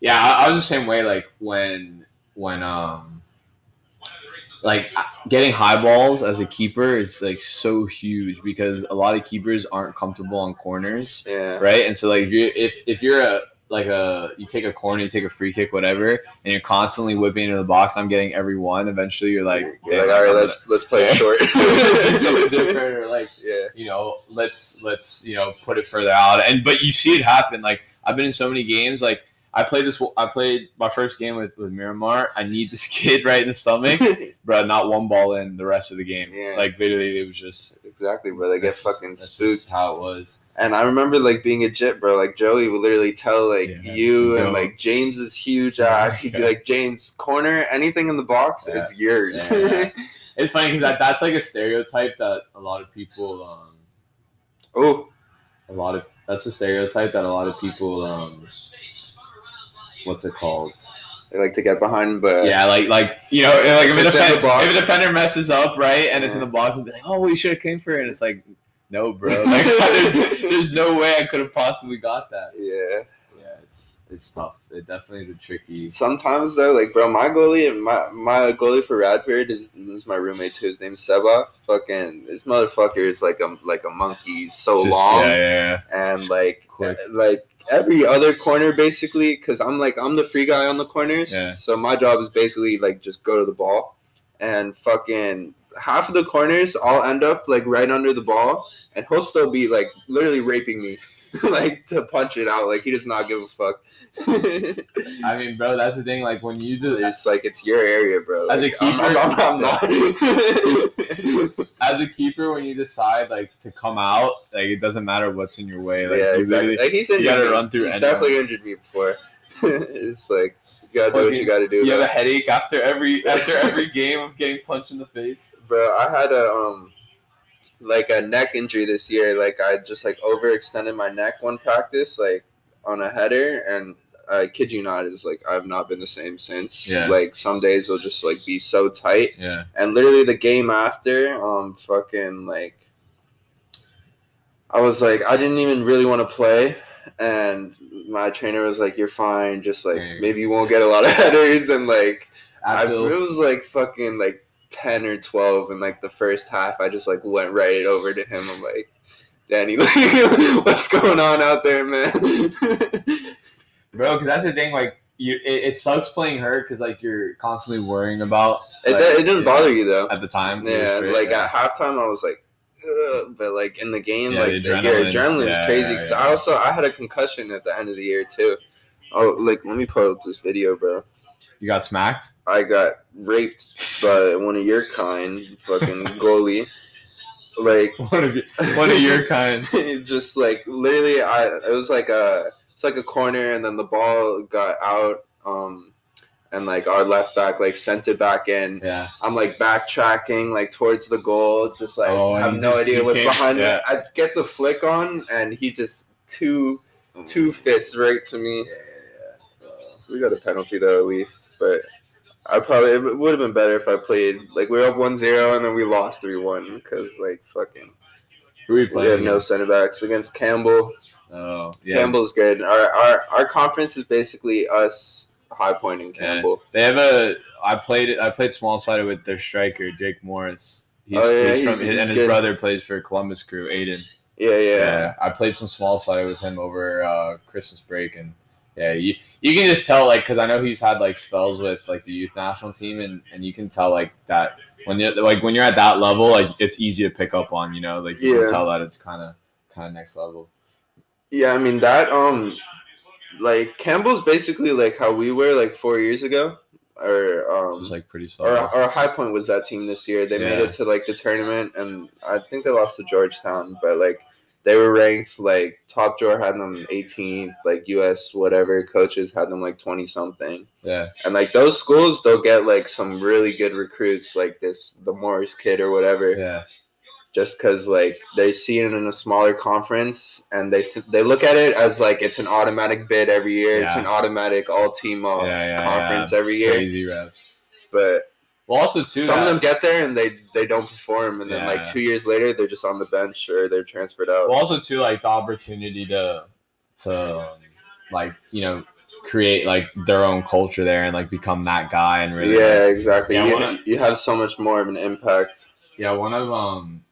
Yeah, I, I was the same way. Like when when um like getting high balls as a keeper is like so huge because a lot of keepers aren't comfortable on corners, Yeah. right? And so like if you if if you're a like a you take a corner, you take a free kick, whatever, and you're constantly whipping into the box. I'm getting every one. Eventually, you're like, You're like, all right, let's let's play it short. something different or like Yeah. you know let's let's you know put it further out and but you see it happen like i've been in so many games like i played this i played my first game with, with miramar i need this kid right in the stomach bro not one ball in the rest of the game Yeah. like literally it was just exactly, bro. They get fucking that's spooked. just how it was And I remember like being a jit, bro. Like Joey would literally tell like Yeah. you and No. like James's huge ass. He'd be like, James, corner, anything in the box, Yeah. it's yours. Yeah. it's funny because that, that's like a stereotype that a lot of people um oh, a lot of that's a stereotype that a lot of people um what's it called they like to get behind, but yeah, like like you know, like if, If a, it's in defen- the box. if a defender messes up, right, and it's in the box, and be like, oh, we should have came for it. And it's like, no, bro, like, there's there's no way I could have possibly got that. yeah. Yeah, it's it's tough. It definitely is a tricky. Sometimes though, like bro, my goalie, my my goalie for Radford is, is my roommate too. His name's Seba. Fucking this motherfucker is like a like a monkey. He's so Just- long. yeah, yeah, and like Quick. like every other corner basically because i'm like i'm the free guy on the corners. Yeah. so my job is basically like just go to the ball. And fucking half of the corners i'll end up like right under the ball. And he'll still be like literally raping me like to punch it out like he does not give a fuck. I mean, bro, that's the thing. Like when you do it's like it's your area bro As a Like, I'm- I'm, keeper- I'm, not as a keeper, when you decide like to come out, like it doesn't matter what's in your way. Like yeah exactly like he's injured gotta me. run through he's anyone. definitely injured me before it's like you gotta do what you gotta do you have a headache after every after every game of getting punched in the face. bro i had a um like a neck injury this year like i just like overextended my neck one practice like on a header and i kid you not is like i've not been the same since Yeah. like some days will just like be so tight Yeah. and literally the game after um fucking like i was like i didn't even really want to play and my trainer was like you're fine just like maybe you won't get a lot of headers and like I, feel- it was like fucking like 10 or 12 in like the first half. I just like went right over to him. I'm like, Danny, what's going on out there, man? bro. Because that's the thing. Like, you, it, it sucks playing hurt because like you're constantly worrying about. it, like, it didn't bother you though. at the time. Yeah, straight, like yeah. at halftime, I was like, Ugh, but like in the game, Yeah, like the the your adrenaline. adrenaline's Yeah, crazy. Because yeah. I also I had a concussion at the end of the year too. Oh, like let me pull up this video, bro. You got smacked. I got raped by one of your kind, fucking goalie. Like One of your, one of your kind. just like literally I it was like a it's like a corner and then the ball got out um and like our left back like sent it back in. Yeah. I'm like backtracking like towards the goal, just like Oh, and have no just- idea what's came- behind yeah. me. I get the flick on and he just two two fists right to me. We got a penalty though at least, but I probably it would have been better if I played like we were up 1-0 and then we lost 3-1 because like fucking Who are you we playing? have no center backs against Campbell. Oh, yeah. Campbell's good. Our, our our conference is basically us high point and Yeah. Campbell. They have a. I played. I played small sided with their striker Jake Morris. He's, Oh, yeah, he's from, he's- he's and his good. brother plays for Columbus Crew, Aidan. Yeah, yeah. Yeah, I played some small sided with him over uh, Christmas break, and yeah, you you can just tell like because I know he's had like spells with like the youth national team, and and you can tell like that when you're like when you're at that level, like it's easy to pick up on. You know, like you Yeah. can tell that it's kind of kind of next level. Yeah, I mean that um like Campbell's basically like how we were like four years ago. Or It um was like pretty or, solid. or High Point was that team this year. They made it to like the tournament and I think they lost to Georgetown, but like they were ranked like top drawer had them 18th, like US whatever coaches had them like 20 something. yeah, And like those schools, they'll get like some really good recruits, like this the Morris kid or whatever, yeah, just because like they see it in a smaller conference and they th- they look at it as like it's an automatic bid every year. It's an automatic all team uh, Yeah, yeah, conference every year. crazy reps. But Well, also too, some of them get there and they they don't perform, and then like two years later they're just on the bench or they're transferred out. Well, also too, like the opportunity to to like you know create like their own culture there and like become that guy and really yeah, exactly. Yeah, you, wanna- you have so much more of an impact. Yeah, one of um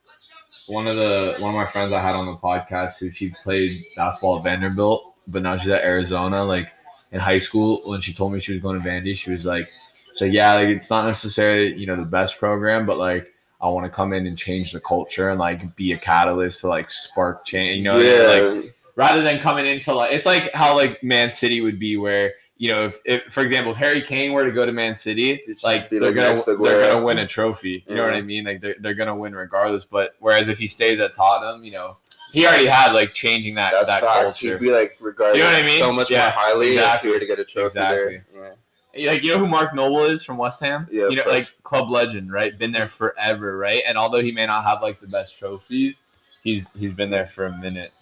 one of the one of my friends I had on the podcast who she played basketball at Vanderbilt, but now she's at Arizona. Like in high school, when she told me she was going to Vandy, she was like, "So yeah, like it's not necessarily you know the best program, but like I want to come in and change the culture and like be a catalyst to like spark change. You know, yeah, like rather than coming into like it's like how like Man City would be where you know if, if for example if Harry Kane were to go to Man City like they're like gonna they're gonna win a trophy you know what I mean like they're, they're gonna win regardless but whereas if he stays at Tottenham you know he already had like changing that that's that facts. culture He'd be like regarded You know what I mean? so much Yeah, more highly exactly. if he were to get a trophy Exactly. there. Yeah. Like you know who Mark Noble is from West Ham Yeah, you know like club legend right been there forever right and although he may not have like the best trophies he's he's been there for a minute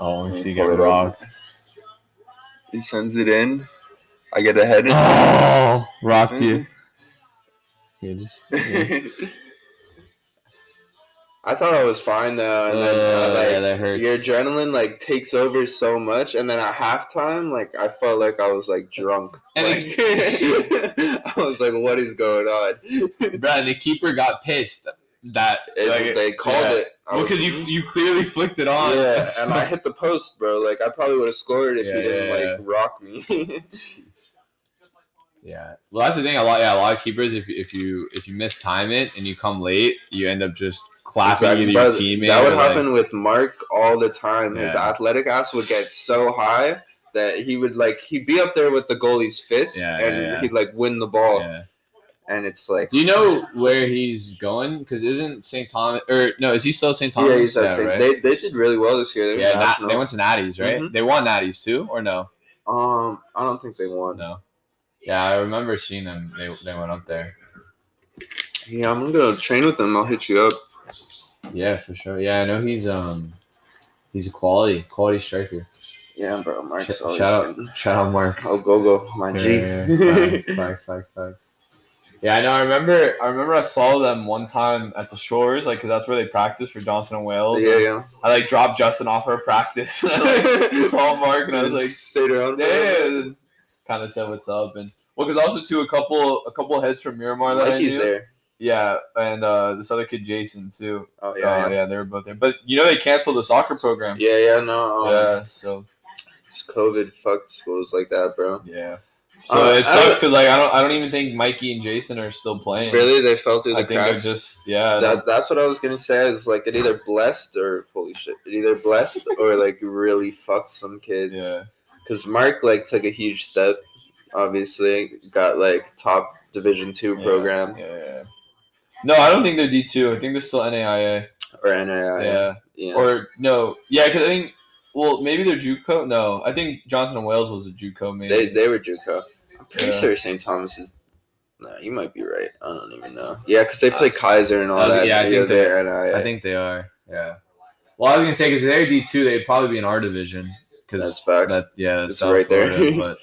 oh let me see you get Pull it up. rocked He sends it in. I get a head. Oh, rocked you. Yeah, just yeah. I thought I was fine though, and then uh, Uh, like, yeah, that hurts. your adrenaline like takes over so much, and then at halftime, like I felt like I was like drunk. And Like, I was like, "What is going on?" Bro, the keeper got pissed that It- like, they called yeah. it. I Well, because you you clearly flicked it on. yeah, So- and I hit the post, bro. Like I probably would have scored if Yeah, he didn't yeah, like rock me. yeah. Well, that's the thing. A lot, yeah, a lot of keepers. If if you if you miss time it and you come late, you end up just clapping Exactly. either your But teammate. That would or, like- happen with Mark all the time. His Yeah. athletic ass would get so high that he would like he'd be up there with the goalie's fist Yeah, and yeah, yeah. he'd like win the ball. Yeah. And it's like Do you know where he's going? Because isn't St. Thomas or no? Is he still St. Thomas? yeah, he's at St. right? they, they did really well this year. They yeah, Nat- they went to Natties, right? Mhm. They won Natties too, or no? um I don't think they won. No. Yeah, I remember seeing them. They, they went up there. Yeah, I'm gonna train with them. I'll hit you up. Yeah, for sure. Yeah, I know he's um he's a quality quality striker. Yeah, bro. Sh- Mark's always shout out been- shout out Mark. Oh, go go, my. Yeah, yeah, facts, facts, facts, facts. Yeah, I know. I remember. I remember. I saw them one time at the shores, like, cause that's where they practice for Johnson and Wales. yeah, yeah. I like dropped Justin off for a practice. saw Mark, and I was like, stayed around. yeah. Kind of said what's up, and well, cause also too a couple a couple heads from Miramar that I Mikey's knew. there. Yeah, and uh, this other kid Jason too. Oh Yeah, yeah, yeah, yeah. they were both there. But you know they canceled the soccer program. Yeah, yeah, no. Um, Yeah, so COVID fucked schools like that, bro. yeah. So Uh, it sucks because like I don't I don't even think Mikey and Jason are still playing. Really, they fell through the I cracks. just yeah. that, that's what I was gonna say. Is like it either blessed or holy shit, it either blessed or like really fucked some kids. yeah. Because Mark like took a huge step. Obviously, got like top Division two Yeah, program Yeah, yeah. No, I don't think they're D two. I think they're still NAIA. or NAI. Yeah. yeah. Or no, yeah, because I think well maybe they're JUCO. No, I think Johnson and Wales was a JUCO. Maybe they they were JUCO. I'm pretty Yeah. sure St. Thomas is. No, you might be right. I don't even know. Yeah, because they play Uh, Keiser and all uh, that. yeah, I think they're NIA. I think they are. Yeah. Well, I was gonna say because they're D two, they'd probably be in our division. Because That's facts. That yeah, that's right there. But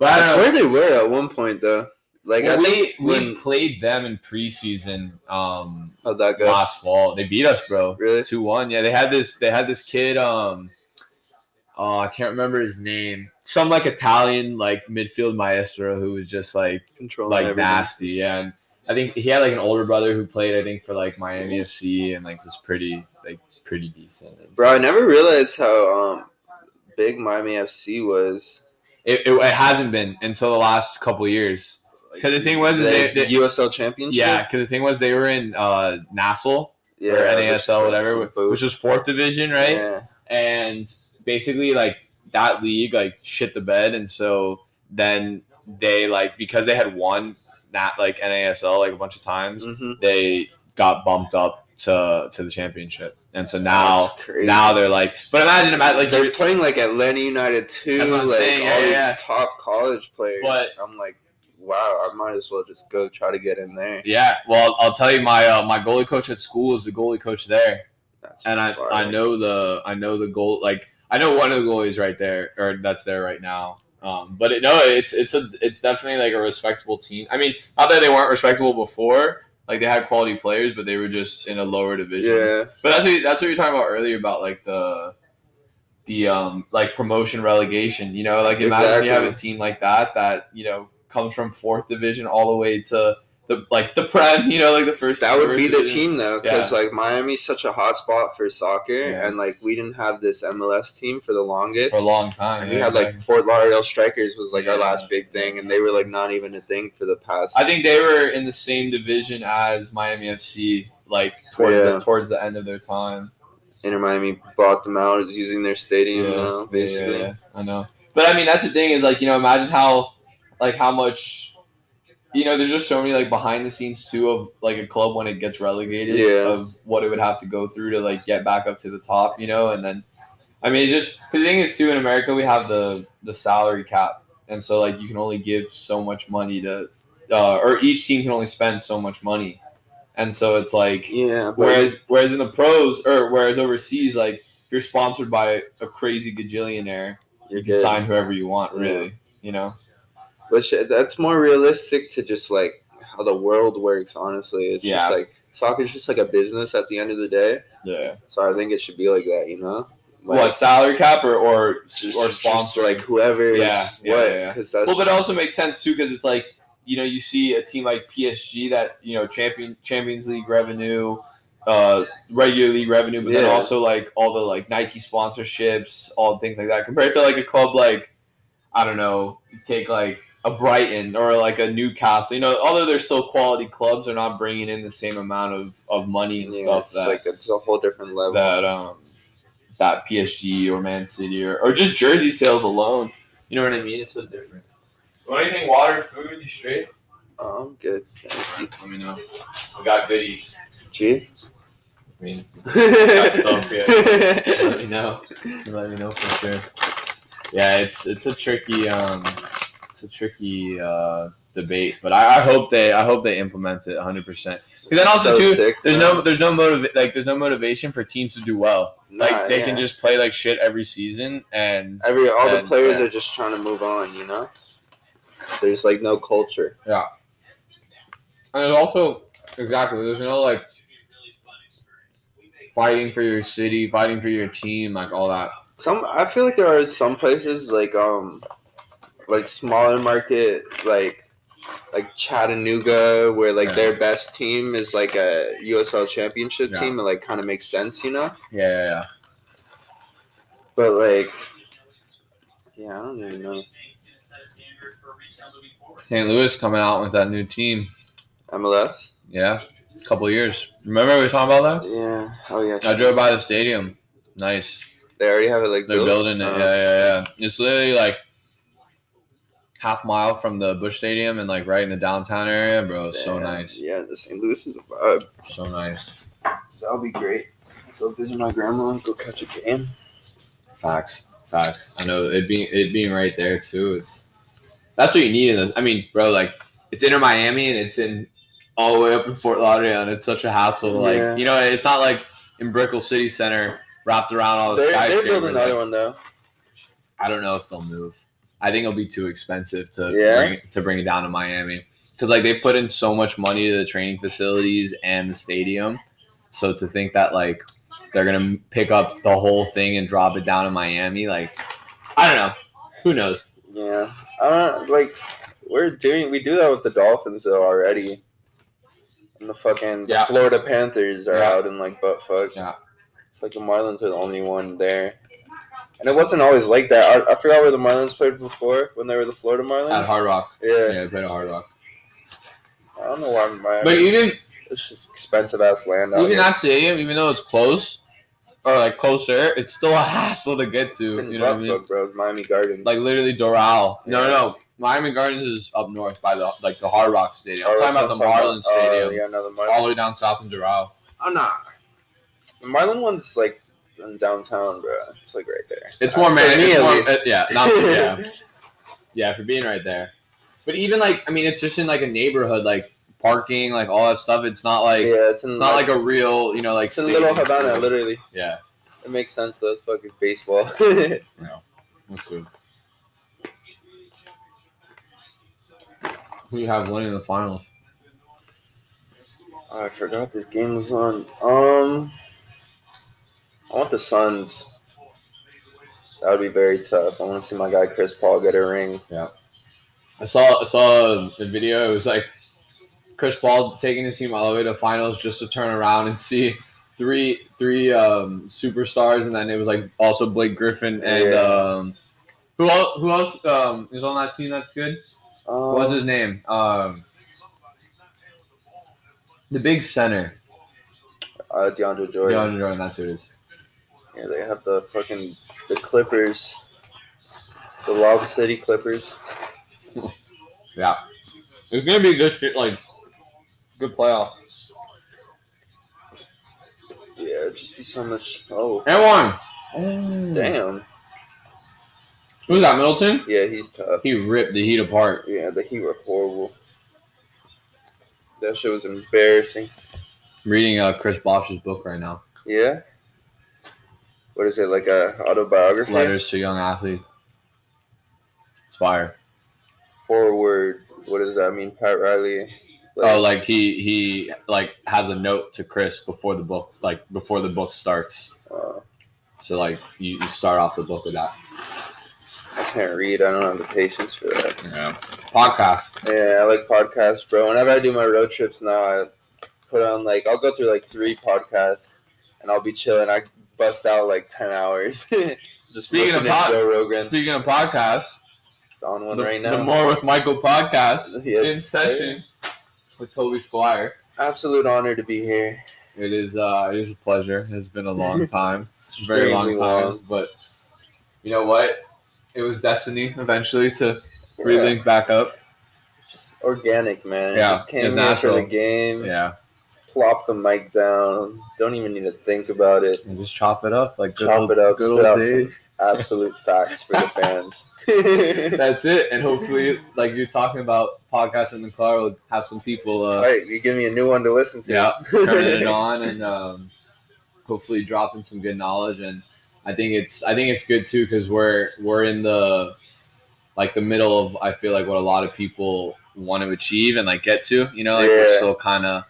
but I, I swear they were at one point though. Like Well, I we think we when played them in preseason um how'd that go? last fall. They beat us, bro. Really? Two one. Yeah, they had this. They had this kid. Um, oh, I can't remember his name. Some like Italian like midfield maestro who was just like Controlling like everything. nasty. Yeah, and I think he had like an older brother who played. I think for like Miami FC and like was pretty like pretty decent. Bro, I never realized how um big Miami FC was. It, it, it hasn't been until the last couple years. Like, 'Cause the thing was they- they- USL Championship. Yeah, because the thing was they were in uh, Nassau yeah, or NASL, whatever, which was fourth division, right? Yeah. and basically like that league like shit the bed and so then they like because they had won that like NASL like a bunch of times Mhm. they got bumped up to to the championship and so now now they're like but imagine imagine like they're playing like Atlanta United too, That's what I'm like saying, yeah, all these yeah. top college players. But- I'm like, wow, I might as well just go try to get in there. yeah well I'll tell you my uh, my goalie coach at school is the goalie coach there That's and I fire. I know the I know the goal like I know one of the goalies right there or that's there right now. Um, but it, no, it's it's a it's definitely like a respectable team. I mean, not that they weren't respectable before, like they had quality players, but they were just in a lower division. Yeah, But that's what you, that's what you're talking about earlier about like the the um like promotion relegation. You know, like imagine you have a team like that that you know comes from fourth division all the way to the like the prem. You know, like the first. That would be the team though, because Yeah. like Miami's such a hot spot for soccer, Yeah. and like we didn't have this MLS team for the longest. for a long time. And we had like. Fort Lauderdale Strikers was like our last big thing, and they were like not even a thing for the past. I think they were in the same division as Miami FC, like towards Yeah. the, towards the end of their time. Inter Miami bought them out, is using their stadium now, basically. Yeah, yeah, I know. But I mean, that's the thing is like you know, imagine how like how much you know. There's just so many like behind the scenes too of like a club when it gets relegated Yeah. of what it would have to go through to like get back up to the top, you know, and then I mean, it's just the thing is too in America we have the the salary cap, and so like you can only give so much money to, uh, or each team can only spend so much money, and so it's like Yeah, Whereas, whereas in the pros or whereas overseas, like if you're sponsored by a crazy gajillionaire, you're can good. sign whoever you want. Yeah. Really, you know. Which that's more realistic to just like how the world works. Honestly, it's Yeah. just like soccer's just like a business at the end of the day. Yeah. So I think it should be like that, you know. Like, what salary cap or or or sponsor? like whoever. Yeah, yeah, what? yeah, yeah. Well, but it also makes sense too because it's like you know you see a team like PSG that you know champion Champions League revenue. Uh, regular league revenue, but then also like all the like Nike sponsorships, all things like that. Compared to like a club like I don't know, take like a Brighton or like a Newcastle. You know, although they're still quality clubs, they're not bringing in the same amount of, of money and yeah, stuff it's that like it's a whole different level. that um that PSG or Man City or, or just jersey sales alone. You know what I mean? It's so different. Want anything? Water, food, you straight? Oh, I'm good. You. Let me know. We got goodies. Gee. I mean, got stuff. Yeah. Let me know. Let me know for sure. Yeah, it's it's a tricky um it's a tricky uh debate, but I, I hope they I hope they implement it 100. percent Because then also So too, sick, there's bro. no there's no motiv- like there's no motivation for teams to do well. Like Nah, they yeah. can just play like shit every season and Every all the players yeah. are just trying to move on, you know. There's like no culture. Yeah, and there's also exactly there's no like fighting for your city, fighting for your team, like all that. Some I feel like there are some places like um like smaller market like like Chattanooga where like Yeah. their best team is like a USL championship Yeah. team and like kind of makes sense, you know? Yeah, yeah, yeah. But like yeah, I don't even know. St. Louis coming out with that new team. MLS? Yeah, a couple years. Remember we were talking about that? Yeah. Oh yeah. I drove by the stadium. Nice. They already have it like They're built? building it. Uh, Yeah, yeah, yeah. It's literally like half mile from the Busch Stadium and like right in the downtown area, bro. It's so nice. Yeah, the St. Louis is a vibe. So nice. That'll be great. Go visit my grandma and go catch a game. Facts. Facts. I know it being it being right there too. It's that's what you need in this. I mean, bro, like it's in Miami and it's in all the way up in Fort Lauderdale, and it's such a hassle. Like Yeah. you know, it's not like in Brickell City Center wrapped around all the They're, they're building another one though. I don't know if they'll move. I think it'll be too expensive to Yeah? bring it, to bring it down to Miami because like they put in so much money to the training facilities and the stadium. So to think that like they're gonna pick up the whole thing and drop it down in Miami, like I don't know. Who knows? Yeah, I don't like. We're doing we do that with the Dolphins though already. And the fucking Yeah. Florida Panthers are Yeah. out in like butt fuck. Yeah. It's like the Marlins are the only one there, and it wasn't always like that. I, I forgot where the Marlins played before when they were the Florida Marlins. At Hard Rock. yeah. Yeah, they played at Hard Rock. I don't know why Miami. But even it's just expensive ass land out even here. that stadium, even though it's close or like closer, it's still a hassle to get It's to. in You know what I mean? bro. It's Miami Gardens. Like literally Doral. No, Yeah. no, no. Miami Gardens is up north by the like the Hard Rock Stadium. Oh, I'm Oh, talking about the Marlins. Stadium, Oh, yeah, no, the all the way down south in Doral. I'm nah. The Marlin one's like in downtown, bro. It's like right there. It's Uh, more for man. me It's at more, least. uh, yeah, not yeah, yeah, for being right there. But even like, I mean, it's just in like a neighborhood, like parking, like all that stuff. It's not like yeah, it's it's not like a real, you know, like it's in Little. Havana, literally. Yeah, It makes sense though. It's fucking baseball. that's good. Who you have winning the finals? Oh, I forgot this game was on. Um, I want the Suns. That would be very tough. I want to see my guy Chris Paul get a ring. Yeah. I saw I saw a video. It was like Chris Paul taking his team all the way to finals just to turn around and see three three um, superstars, and then it was like also Blake Griffin and Yeah. um, who else? Who else um, is on that team? That's good. What's his Um, name? Um, the big center. uh, DeAndre Jordan. DeAndre Jordan. That's who it is. Yeah, they have the fucking the Clippers, the Lob City Clippers. Yeah, it's gonna be a good shit. Like good playoff. Yeah, it'd just be so much. Oh, And one. damn. Who's that? Middleton. Yeah, he's tough. He ripped the Heat apart. Yeah, the Heat were horrible. That shit was embarrassing. I'm reading uh, Chris Bosh's book right now. Yeah. What is it like a autobiography? Letters to young athlete. It's fire. Forward. What does that mean, Pat Riley? Oh, like he he like has a note to Chris before the book, like before the book starts. uh, So like you, you start off the book with that. I can't read. I don't have the patience for that. Yeah. Podcast. Yeah, I like podcasts, bro. Whenever I do my road trips now, I put on like I'll go through like three podcasts, and I'll be chilling. I bust out like ten hours. Just Speaking of pod- Joe Rogan. Speaking of podcasts, It's on one the, right now. the More with Michael podcast Yes, in sir. session with Toby Squire. Absolute honor to be here. It is uh it is a pleasure. It's been a long time. It's a very long time. long. But you know what? It was destiny eventually to Yeah, relink back up. just organic, man. Yeah, just came here for the natural. game. Yeah. Plop the mic down. Don't even need to think about it. And just chop it up like good Chop old, it up, good old days. Absolute facts for the fans. That's it. And hopefully, like you're talking about podcast in the car, we'll have some people uh Right, you give me a new one to listen to. yeah, turning it on and um, hopefully dropping some good knowledge. And I think it's I think it's good too because we're we're in the like the middle of I feel like what a lot of people want to achieve and like get to. You know, like we're still kind of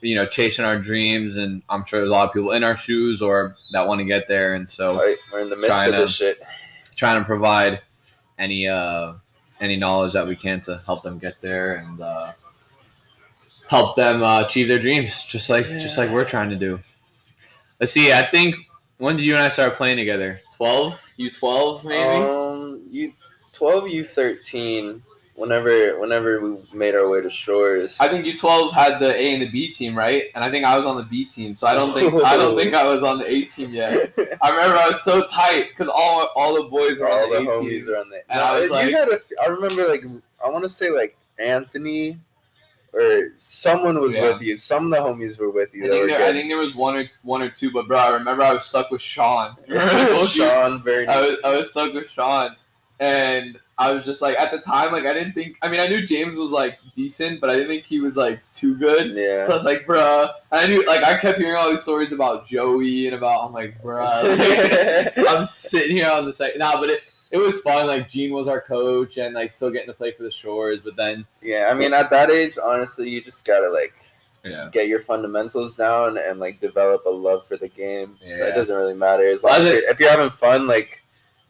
you know chasing our dreams, and I'm sure there's a lot of people in our shoes or that want to get there. And so Right, we're in the midst of to- this shit. trying to provide any uh any knowledge that we can to help them get there and uh help them uh, achieve their dreams just like just like we're trying to do let's see i think when did you and i start playing together 12 you 12 maybe Um, you twelve, you thirteen. Whenever, whenever we made our way to Shores. i think U twelve had the a and the b team right and i think i was on the b team so i don't think i don't think i was on the a team yet i remember i was so tight because all all the boys were all on the the a homies team are on the. And I was you like- had a. I remember like I want to say like Anthony, or someone was Yeah. with you. Some of the homies were with you. I think, there, I think there was one or one or two, but bro, I remember I was stuck with Sean. Remember I told you? Sean, very I was I was stuck with Sean, and I was just like at the time, like I didn't think. I mean, I knew James was like decent, but I didn't think he was like too good. yeah. So I was like, bruh. And I knew, like, I kept hearing all these stories about Joey and about. I'm like, bruh. Like, I'm sitting here on the side. Nah, but it it was fun. Like Gene was our coach, and like still getting to play for the Shores. But then, yeah, I mean, at that age, honestly, you just gotta like yeah, get your fundamentals down and like develop a love for the game. So Yeah. it doesn't really matter as long as you're, if you're having fun, like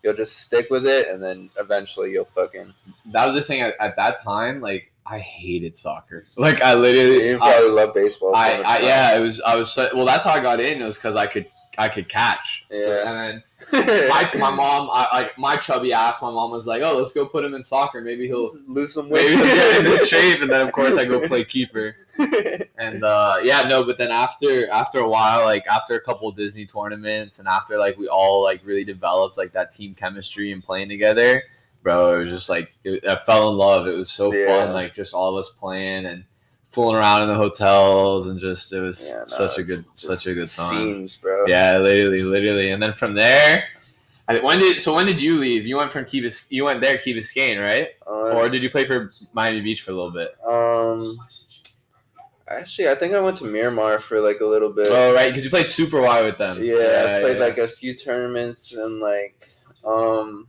you'll just stick with it, and then eventually you'll fucking. that was the thing at, at that time. Like I hated soccer. Like I literally, You I- love baseball. I, I yeah, it was I was so, well. That's how I got in. It was because I could I could catch. So, and then my, my mom, I, like my chubby ass, my mom was like, "Oh, let's go put him in soccer. Maybe he'll lose some weight. maybe he'll get in this shape." And then of course I go play keeper. And uh, yeah, no, but then after after a while, like after a couple Disney tournaments, and after like we all like really developed like that team chemistry and playing together, bro, it was just like it, I fell in love. It was so Yeah. fun, like just all of us playing and fooling around in the hotels, and just it was Yeah, no, such a good such a good time. Scenes, bro. Yeah, literally, literally, and then from there. When did so when did you leave? You went from Key Bis- you went there Key Biscayne, right? Um, Or did you play for Miami Beach for a little bit? um, actually, I think I went to Miramar for like a little bit. Oh, right, because you played Super Y with them. Yeah, I played yeah. like a few tournaments and like um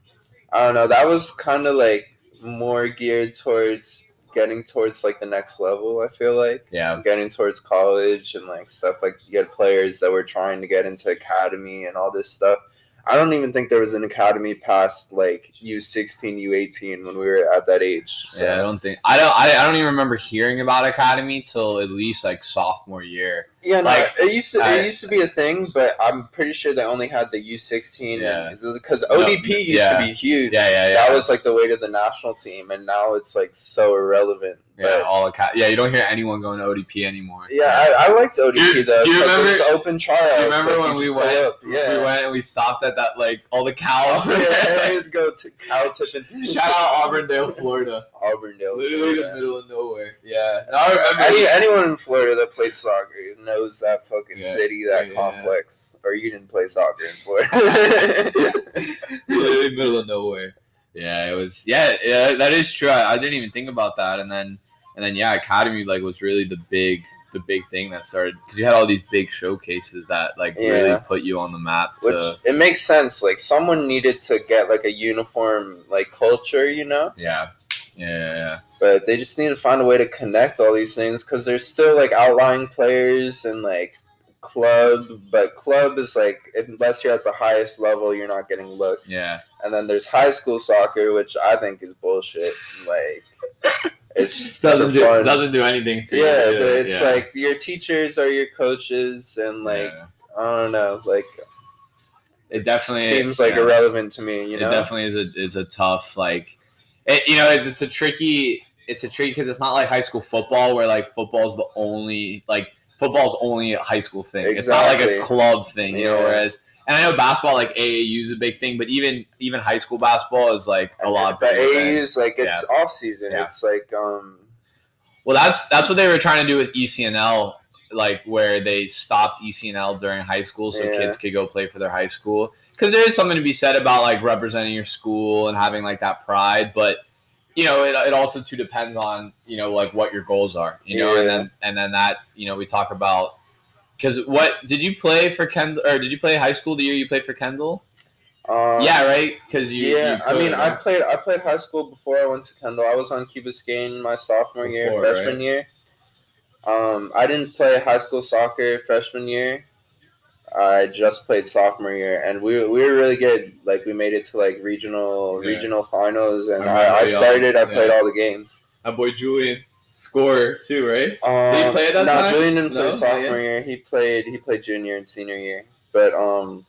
I don't know, that was kind of like more geared towards getting towards like the next level, I feel like. yeah, Getting towards college and like stuff like you had players that were trying to get into academy and all this stuff. I don't even think there was an academy past like U sixteen, U eighteen when we were at that age. So. Yeah, I don't think I don't I, I don't even remember hearing about academy till at least like sophomore year. Yeah, no, Like, it used to I- it used to be a thing, but I'm pretty sure they only had the U sixteen. Yeah. because No, ODP used yeah. to be huge. Yeah, yeah, yeah. That was like the weight of the national team, and now it's like so irrelevant. Yeah, all aca- yeah. You don't hear anyone going to ODP anymore. yeah, I, I liked ODP you- though. do you remember- open tryouts. Do you remember like, when we went? up, Yeah, We went and we stopped at that like all the cows. Oh, yeah, let's go to Cal tipping. Shout out Auburndale, Florida. Auburndale. Literally the middle of nowhere. Yeah. And I remember. Any, anyone in Florida that played soccer knows that fucking Yeah, city, that yeah, yeah. complex. Or you didn't play soccer in Florida. literally middle of nowhere. Yeah, it was. Yeah, yeah, that is true. I, I didn't even think about that. And then, and then, yeah, academy like was really the big, the big thing that started because you had all these big showcases that like really put you on the map. Which To it makes sense. Like someone needed to get like a uniform like culture, you know. yeah, yeah, yeah, yeah. But they just need to find a way to connect all these things because there's still like outlying players and like club, but club is like unless you're at the highest level, you're not getting looks. yeah. And then there's high school soccer, which I think is bullshit. Like it's just Doesn't do fun. doesn't do anything for you. yeah, but it's yeah. like your teachers are your coaches, and like Yeah. I don't know, like it definitely seems like yeah. irrelevant to me. You know, it definitely is a is a tough like it, you know it's, it's a tricky it's a tricky because it's not like high school football where like football's the only like football's only a high school thing it's not like a club thing you know whereas and I know basketball like AAU is a big thing but even even high school basketball is like a lot But AAU is like it's off season. Yeah. It's like um well that's that's what they were trying to do with ECNL like where they stopped ECNL during high school so Yeah. kids could go play for their high school because there is something to be said about like representing your school and having like that pride but you know it, it also too depends on you know like what your goals are you know and then and then that you know we talk about because what did you play for kendall or did you play high school the year you played for kendall um, yeah right because you yeah, you I mean, I played I played high school before I went to Kendall. I was on Key Biscayne my sophomore year, Before, freshman right? year. Um, I didn't play high school soccer freshman year. I just played sophomore year, and we, we were really good. Like we made it to like regional Yeah. regional finals, and I I, I, started. I played yeah. all the games. my boy julian scorer too right Um, Did he play at that no, time? Julian didn't play sophomore yet? year. He played he played junior and senior year. But um,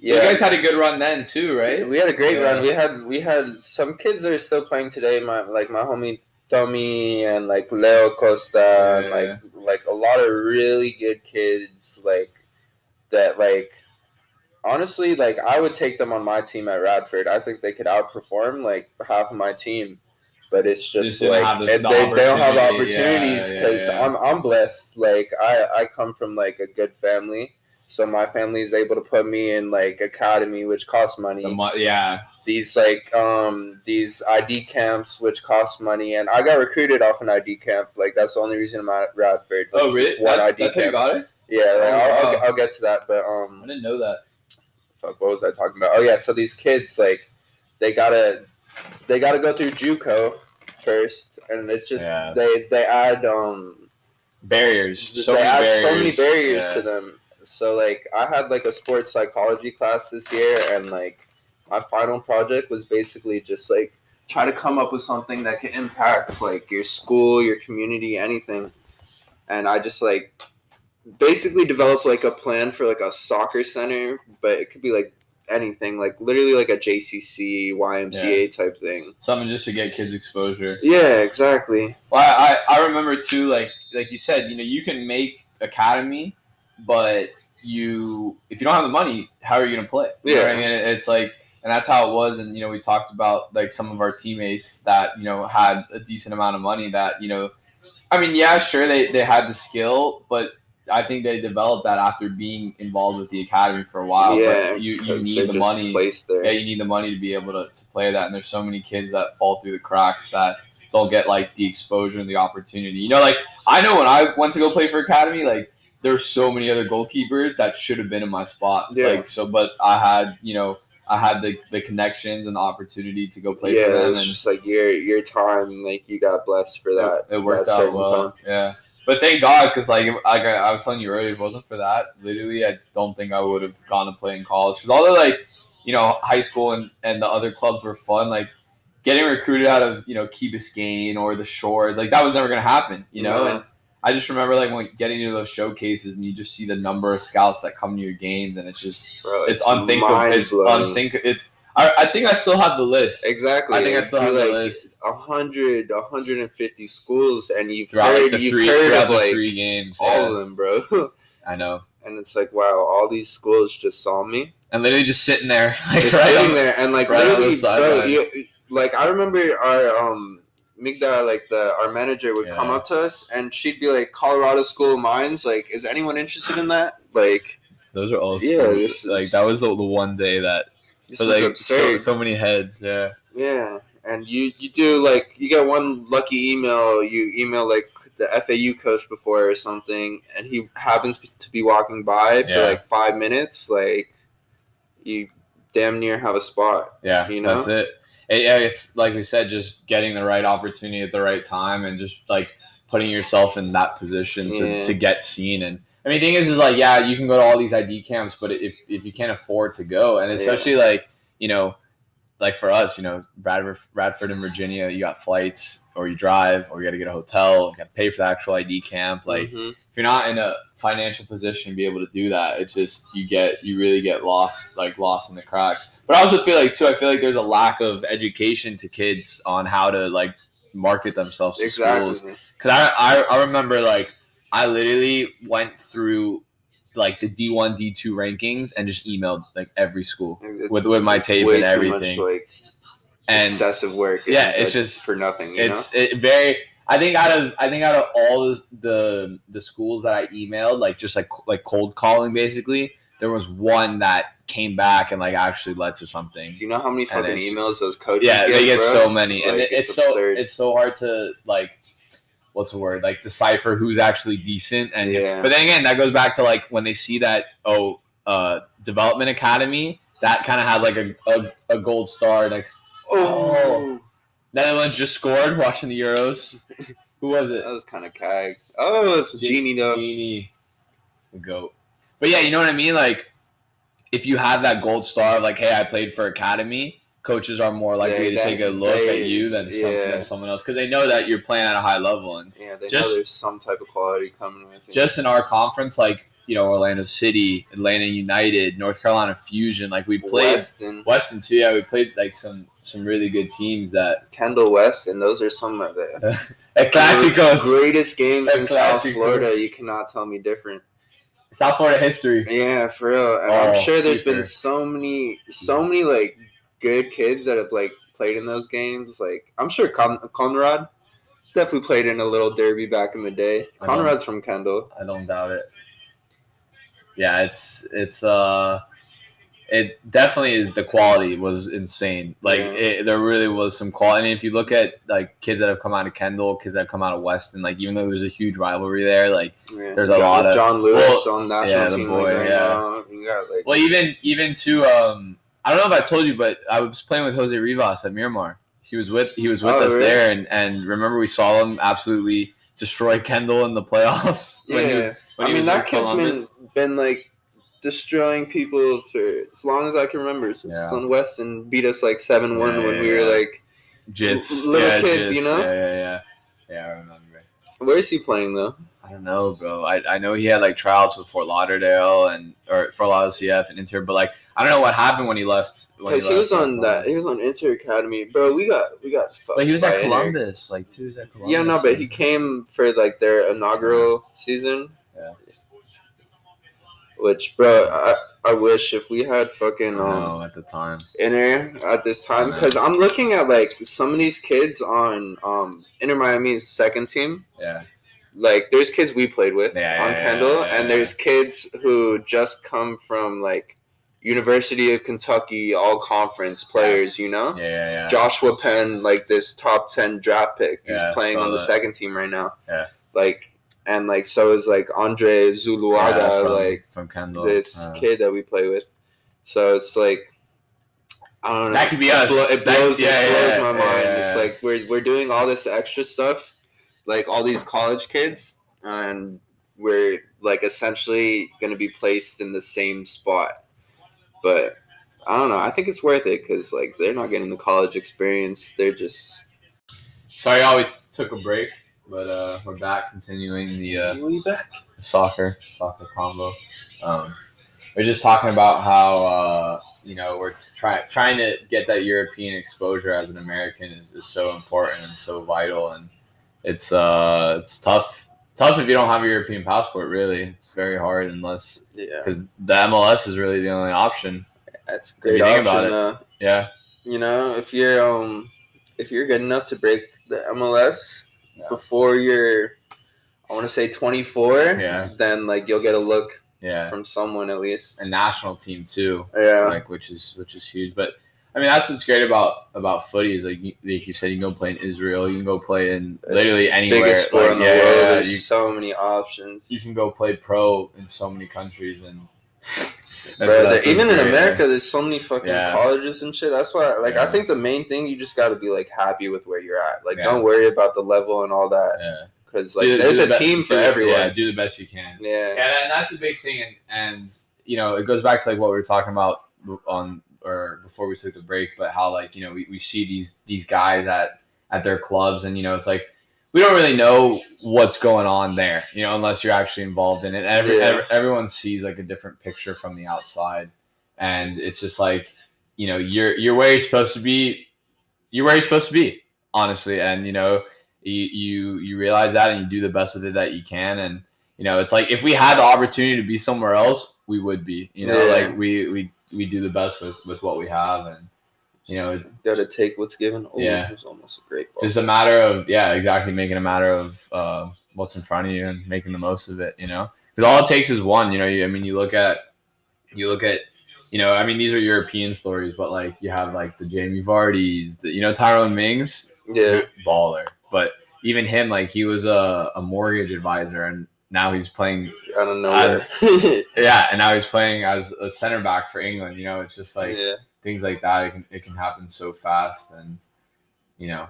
yeah, you guys had a good run then too right we had a great Yeah. run. We had we had some kids that are still playing today. My like my homie Tommy and like Leo Costa, and Yeah. like like a lot of really good kids. Like that, like honestly, like I would take them on my team at Radford. I think they could outperform like half of my team. But it's Just just like they, they don't have the opportunity. Yeah, opportunities yeah, because yeah. I'm I'm blessed. Like I I come from like a good family, so my family is able to put me in like academy, which costs money. The mo- yeah. These like um these ID camps which cost money. And I got recruited off an ID camp. Like that's the only reason I'm at Radford. Oh really one that's, ID that's how you got it? Yeah like, Oh, I'll, wow. I'll, I'll get to that but um, i didn't know that. fuck what was I talking about? Oh yeah so these kids like they gotta they gotta go through JUCO first and it's just Yeah. they they add um barriers so they add barriers so many barriers Yeah. to them. So like I had like a sports psychology class this year and like my final project was basically just like try to come up with something that can impact like your school, your community, anything. And I just like basically developed like a plan for like a soccer center, but it could be like anything, like literally like a JCC, YMCA type thing. something just to get kids exposure Yeah, exactly. Well, I, I remember too, like like you said, you know, you can make academy, but you if you don't have the money, how are you gonna play? You know what I mean? It's like, and that's how it was. And you know, we talked about like some of our teammates that you know had a decent amount of money. That you know, I mean, yeah, sure, they they had the skill, but I think they developed that after being involved with the academy for a while. yeah, but you you need the money there. yeah, you need the money to be able to, to play that. And there's so many kids that fall through the cracks that don't get like the exposure and the opportunity. You know, like I know when I went to go play for academy, like there's so many other goalkeepers that should have been in my spot. Yeah. Like so, but I had you know I had the, the connections and the opportunity to go play yeah, for them, it's and just like your your time, like you got blessed for that. it, it worked that out well. time. Yeah. But thank God, because like like I, I was telling you earlier, if it wasn't for that, literally, I don't think I would have gone to play in college. Because although like you know high school and and the other clubs were fun, like getting recruited out of you know Key Biscayne or the Shores, like that was never gonna happen. You know, Yeah. and I just remember like when getting into those showcases and you just see the number of scouts that come to your games, and it's just Bro, it's, unthinkable. It's unthinkable. It's I, I think I still have the list Exactly. I think I still have the like list. 100, 150 schools, and you've throughout heard, like the you've three heard of the like three games. all yeah. of them, bro. I know. and it's like, wow, all these schools just saw me. And literally just sitting there, like just right sitting on- there and like right literally, bro, you, like I remember our um Migda, like the our manager would come up to us and she'd be like, Colorado School of Mines, like, is anyone interested in that? Like, Those are all Yeah, yeah. like that was the, the one day that this but is like so, so many heads. Yeah, yeah. And you you do like you get one lucky email, you email like the FAU coach before or something, and he happens to be walking by for Yeah. like five minutes, like you damn near have a spot. yeah. You know? that's it. It- Yeah, it's like we said, just getting the right opportunity at the right time, and just like putting yourself in that position to, Yeah. to get seen. And I mean, the thing is, is like, yeah, you can go to all these ID camps, but if if you can't afford to go, and especially like you know, like for us, you know, Radford, Radford and Virginia, you got flights, or you drive, or you got to get a hotel, you got to pay for the actual ID camp, like. Mhm. if you're not in a financial position to be able to do that, it's just you get you really get lost like lost in the cracks. But I also feel like too, I feel like there's a lack of education to kids on how to like market themselves to schools. Because I, I I remember like I literally went through like the D one D two rankings and just emailed like every school It's with with my tape and everything. Much, like and excessive work. Yeah, it's just- for nothing. You it's it very i think out of i think out of all the, the schools that i emailed like just like like cold calling basically there was one that came back and like actually led to something? Do you know how many fucking imoils those coaches? yeah get, they get bro? so many and Like, it, it's, it's so absurd. it's so hard to like what's the word like decipher who's actually decent and Yeah. but then again that goes back to like when they see that oh uh development academy that kind of has like a, a, a gold star next Oh, netherlands just scored watching the euros who was it that was kind of cag. Oh, it's Gini though. Gini, the goat. But yeah, you know what I mean. Like, if you have that gold star of like, hey, I played for academy, coaches are more likely They- to that- take a look they- at you than, some, than someone else because they know that you're playing at a high level. And Yeah, they Just- know there's some type of quality coming with it. just in our conference, like you know, Orlando City, Atlanta United, North Carolina Fusion, like we played Weston, Weston too. Yeah, we played like some some really good teams that Kendall West, and those are some of the at Clásicos, greatest games in South Florida. You cannot tell me different. South Florida history. Yeah, for real. And Oh, I'm sure there's keeper. been so many, so many like good kids that have like played in those games. Like I'm sure Con- Conrad definitely played in a little derby back in the day. Conrad's from Kendall. I don't doubt it. Yeah, it's it's uh it definitely is the quality was insane. Like Yeah. it, there really was some quality. And if you look at like kids that have come out of Kendall, kids that have come out of Weston, like even though there's a huge rivalry there, like Yeah. There's a got lot of- John Lewis well, on national yeah, team boy, league right yeah. now. Got like well even even to um I don't know if I told you, but I was playing with Jose Rivas at Miramar. He was with he was with Oh, us really? there and and remember we saw him absolutely destroy Kendall in the playoffs when he Yeah. was when I he mean was that kid's Columbus. been been like destroying people for as long as I can remember. Yeah. on Weston beat us like seven one Yeah, when yeah, we were like Jits, little yeah, kids, you know? Yeah, yeah, yeah. Yeah, I remember. where is he playing though? I don't know, bro. I, I know he had like tryouts with Fort Lauderdale and or Fort Lauderdale CF and Inter, but like I don't know what happened when he left. Because he, left was on that he was on Inter Academy. Bro, we got we got But he was at Inter. Columbus, like. He was at Columbus. Yeah, no, but he came for like their inaugural season. Yeah. Which, bro, I, I wish if we had fucking um, No, at the time. Inter at this time because I'm looking at like some of these kids on um Inter Miami's second team. Yeah, Like there's kids we played with Yeah, on Kendall, yeah, yeah, and there's kids who just come from like University of Kentucky all conference players. You know, yeah. Joshua Penn, like this top ten draft pick, he's Yeah, playing on the that. second team right now. Yeah. like and like so is like Andre Zuluaga, from, like from Kendall. this Uh, kid that we play with. So it's like I don't know. That could be It us. blo- It That- blows, yeah, it blows yeah, my mind. It's like we're we're doing all this extra stuff, like all these college kids and we're like essentially going to be placed in the same spot. But I don't know. I think it's worth it because like they're not getting the college experience. They're just Sorry, y'all, we took a break, but uh, we're back continuing the uh, we back. soccer soccer combo. Um, we're just talking about how uh, you know we're trying trying to get that European exposure as an American is, is so important and so vital, and it's uh it's tough tough if you don't have a European passport. Really, it's very hard unless Yeah, because the MLS is really the only option. that's a great option. about it. Yeah, you know, if you're um if you're good enough to break the MLS Yeah. before you're I want to say 24, Yeah. then like you'll get a look yeah, from someone at least. a national team too. Yeah. like which is which is huge. But I mean, that's what's great about about footy is like you, like you said, you can go play in Israel, you can go play in literally anywhere. Biggest sport like, in the yeah, world. yeah, yeah, There's You, so many options. you can go play pro in so many countries, and Bro, that's- even what's in great, America, there's so many fucking Yeah. colleges and shit. That's why, like, I think the main thing you just got to be like happy with where you're at. Like, Yeah. don't worry about the level and all that, Yeah, because like Do- do there's the a be- team for everyone. Yeah, do the best you can. Yeah, Yeah, and that's a big thing, and and you know it goes back to like what we were talking about on or before we took the break, but how like you know we, we see these these guys at at their clubs, and you know it's like we don't really know what's going on there, you know, unless you're actually involved in it. Every, Yeah. every everyone sees like a different picture from the outside, and it's just like you know you're you're where you're supposed to be, you're where you're supposed to be, honestly, and you know you you you realize that and you do the best with it that you can and you know it's like if we had the opportunity to be somewhere else we would be you know Yeah. like we we we do the best with with what we have and you know got to take what's given. Oh, Yeah. it's almost a great ball. just a matter of yeah exactly making a matter of uh, what's in front of you and making the most of it you know because all it takes is one you know you, i mean you look at you look at you know i mean these are european stories but like you have like the jamie vardys the, you know tyrone mings yeah, baller but even him like he was a, a mortgage advisor and now he's playing I don't know. I- yeah and now he's playing as a center back for england you know it's just like yeah, things like that it can it can happen so fast and you know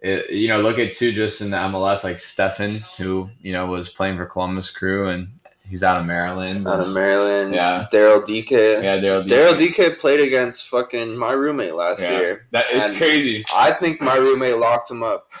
it, you know look at too just in the MLS like Stefan who you know was playing for Columbus Crew and he's out of Maryland out of Maryland. Yeah. Daryl Dike. yeah Daryl Daryl Dike played against fucking my roommate last Yeah. year. That is crazy I think my roommate locked him up.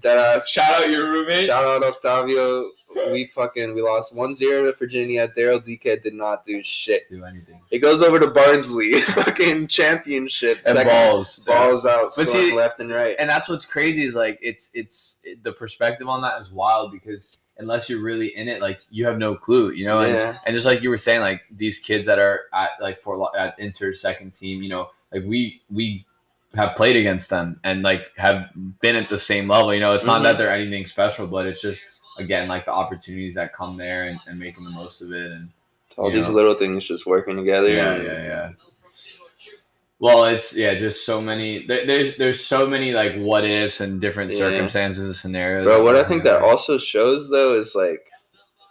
Deadass. shout out your roommate Shout out Octavio. We fucking we lost 1-0 to Virginia. Daryl Dike did not do shit. do anything It goes over to Barnsley, fucking championship. and second balls balls out, But see- left and right. and that's what's crazy is like it's it's the perspective on that is wild because unless you're really in it like you have no clue you know and, Yeah. and just like you were saying like these kids that are at like for at inter second team you know like we we have played against them and like have been at the same level you know it's not Mhm. that they're anything special but it's just again like the opportunities that come there and, and making the most of it and All these know. little things just working together. yeah and- yeah yeah well it's yeah just so many there, there's there's so many like what ifs and different Yeah. circumstances and scenarios But what I think that also shows though is like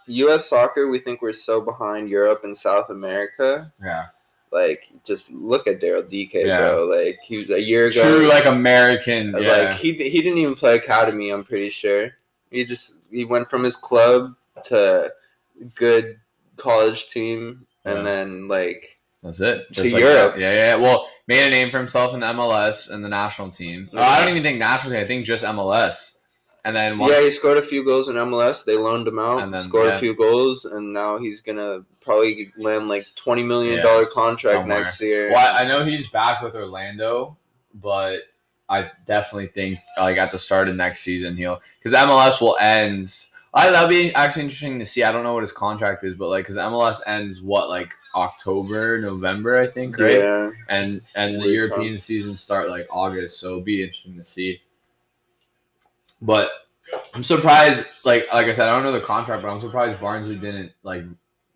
U.S. soccer. We think we're so behind Europe and South America. yeah Like, just look at Daryl Dike, Yeah. bro. Like he was a year ago. true like american Like yeah he he didn't even play academy. I'm pretty sure. He just he went from his club to good college team, and Yeah. then like That's it. To like Europe. that. Yeah, yeah. Well, made a name for himself in the MLS and the national team. Oh, I don't even think national team. I think just MLS. And then once, yeah, he scored a few goals in MLS. They loaned him out, And then, scored yeah. a few goals, and now he's gonna probably land like twenty million Yeah, contract somewhere. next year. well, I know he's back with Orlando, but I definitely think like at the start of next season he'll because MLS will end. I, that'll be actually interesting to see. I don't know what his contract is, but like because MLS ends what like October, November, I think, right? Yeah, and and the European season start like August, so it'll be interesting to see. But I'm surprised, like like I said, I don't know the contract, but I'm surprised Barnsley didn't like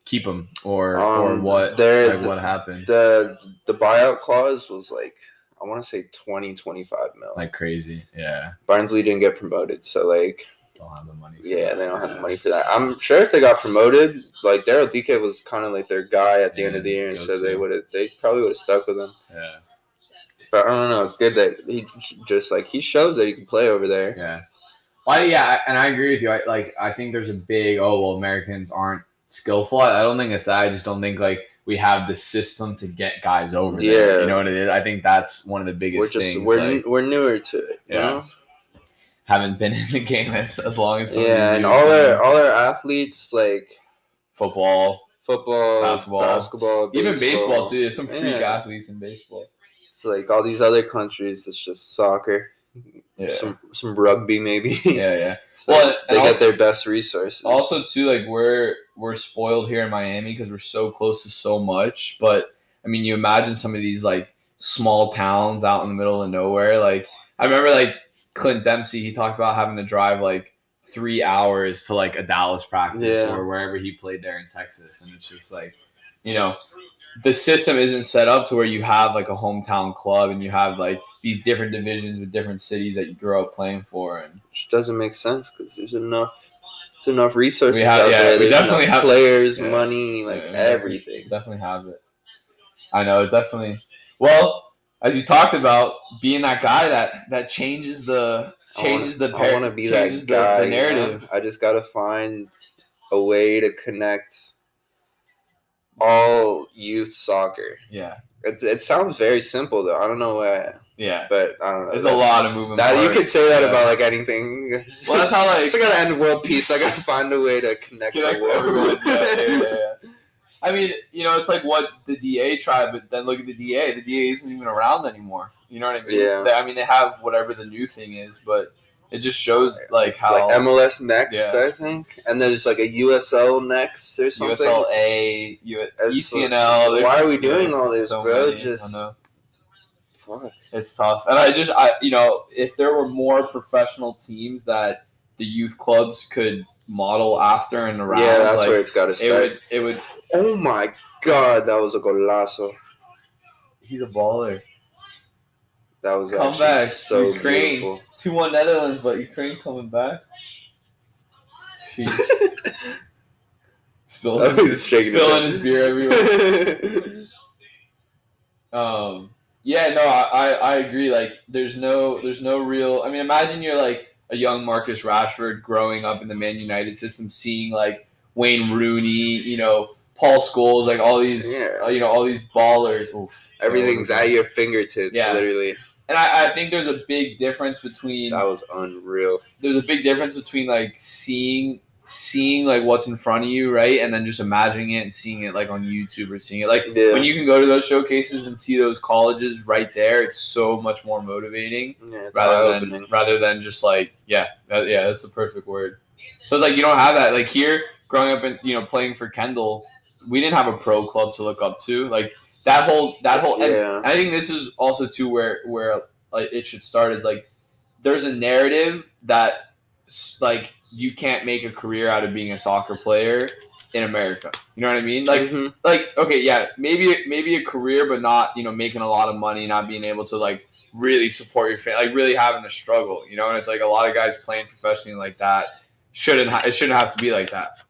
keep him or or Um, what there- like what happened the the buyout clause was like I want to say 20, 25 mil. like crazy. Yeah, Barnsley didn't get promoted, so like don't have the money. for yeah, that. they don't have the money for that. I'm sure if they got promoted, like Daryl Dike was kind of like their guy at the end of the year, and so they would have they probably would have stuck with him. Yeah, But I don't know. It's good that he just like he shows that he can play over there. yeah. Well, yeah, and I agree with you. I, like, I think there's a big oh well, Americans aren't skillful. I, don't think it's that. I just don't think like we have the system to get guys over there. Yeah. You know what it is? I think that's one of the We're biggest just things. we're like, we're newer to it. You Yeah. know? haven't been in the game as, as long as some of Yeah, and all our all our athletes like football, football, Basketball. basketball, even baseball too. There's some freak Yeah. athletes in baseball. It's like all these other countries, it's just soccer, Yeah, some some rugby maybe. yeah, yeah. So Well, they also- get their best resources. also too like we're we're spoiled here in Miami because we're so close to so much. But I mean, you imagine some of these like small towns out in the middle of nowhere. Like I remember like Clint Dempsey, he talked about having to drive like three hours to like a Dallas practice Yeah. or wherever he played there in Texas, and it's just like you know. The system isn't set up to where you have like a hometown club and you have like these different divisions with different cities that you grow up playing for, and which doesn't make sense because there's enough there's enough resources We have- out yeah, there. we There's definitely have- players, yeah. money, like Yeah, everything. definitely have it. I know it definitely. Well, as you talked about, being that guy that that changes the changes the I want to be that changes the, guy. the you know? narrative. I just gotta find a way to connect all youth soccer. Yeah, It, it sounds very simple though. I don't know why, yeah. but I don't know. There's That- a lot of moving. That you could say that Yeah. about like anything. Well, that's how, like- it's like gotta end world peace. I gotta find a way to connect, Connect the world. everyone. Yeah, yeah. I mean, you know, it's like what the DA tried, but then look at the DA. The DA isn't even around anymore. You know what I mean? Yeah. I mean, they have whatever the new thing is, but it just shows like how like MLS next, Yeah. I think, and then there's like a USL next or something. USLA, U- ECNL. why are we doing all this, so bro? many, Just fuck. it's tough, and I just, I, you know, if there were more professional teams that the youth clubs could model after and around, yeah, that's like, where it's got to it start. would, it would. Oh my god, that was a golazo. He's a baller. That was Come actually back, so Ukraine. beautiful. Two one Netherlands, but Ukraine coming back. Spilling, his spilling his beer everywhere. Um, yeah, no, I, I, I agree. Like, there's no, there's no real. I mean, imagine you're like a young Marcus Rashford growing up in the Man United system, seeing like Wayne Rooney, you know, Paul Scholes, like all these, Yeah. uh, you know, all these ballers. Oof. Everything's at your fingertips, Yeah. literally. And I, I think there's a big difference between That was unreal. there's a big difference between like seeing seeing like what's in front of you, right, and then just imagining it and seeing it like on YouTube or seeing it like Yeah. when you can go to those showcases and see those colleges right there. It's so much more motivating Yeah, rather than rather than just like yeah that, yeah that's the perfect word. So it's like you don't have that like here growing up and you know playing for Kendall, we didn't have a pro club to look up to like that whole that whole Yeah. and I think this is also too where where like it should start is like there's a narrative that like you can't make a career out of being a soccer player in America. You know what I mean? Like Mhm. like okay, yeah, maybe maybe a career, but not you know making a lot of money, not being able to like really support your family, like really having a struggle. You know, and it's like a lot of guys playing professionally like that shouldn't ha- it shouldn't have to be like that.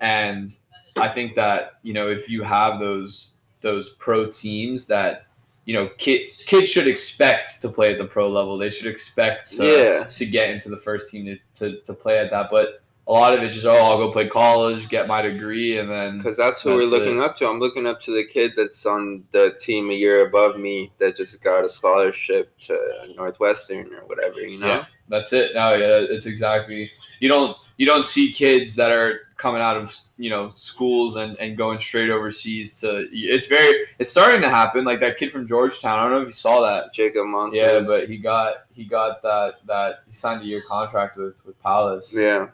And I think that you know if you have those those pro teams that you know kid, kids should expect to play at the pro level. They should expect to, yeah. to get into the first team to, to, to play at that. But a lot of it's just oh I'll go play college, get my degree, and then Because that's who That's we're looking up to. I'm looking up to the kid that's on the team a year above me that just got a scholarship to Northwestern or whatever, you know? Yeah. That's it. No, yeah, it's exactly. You don't you don't see kids that are coming out of you know schools and, and going straight overseas to. It's very. It's starting to happen. Like that kid from Georgetown. I don't know if you saw that. Jacob Montes. Yeah, but he got he got that that he signed a year contract with with Palace. Yeah.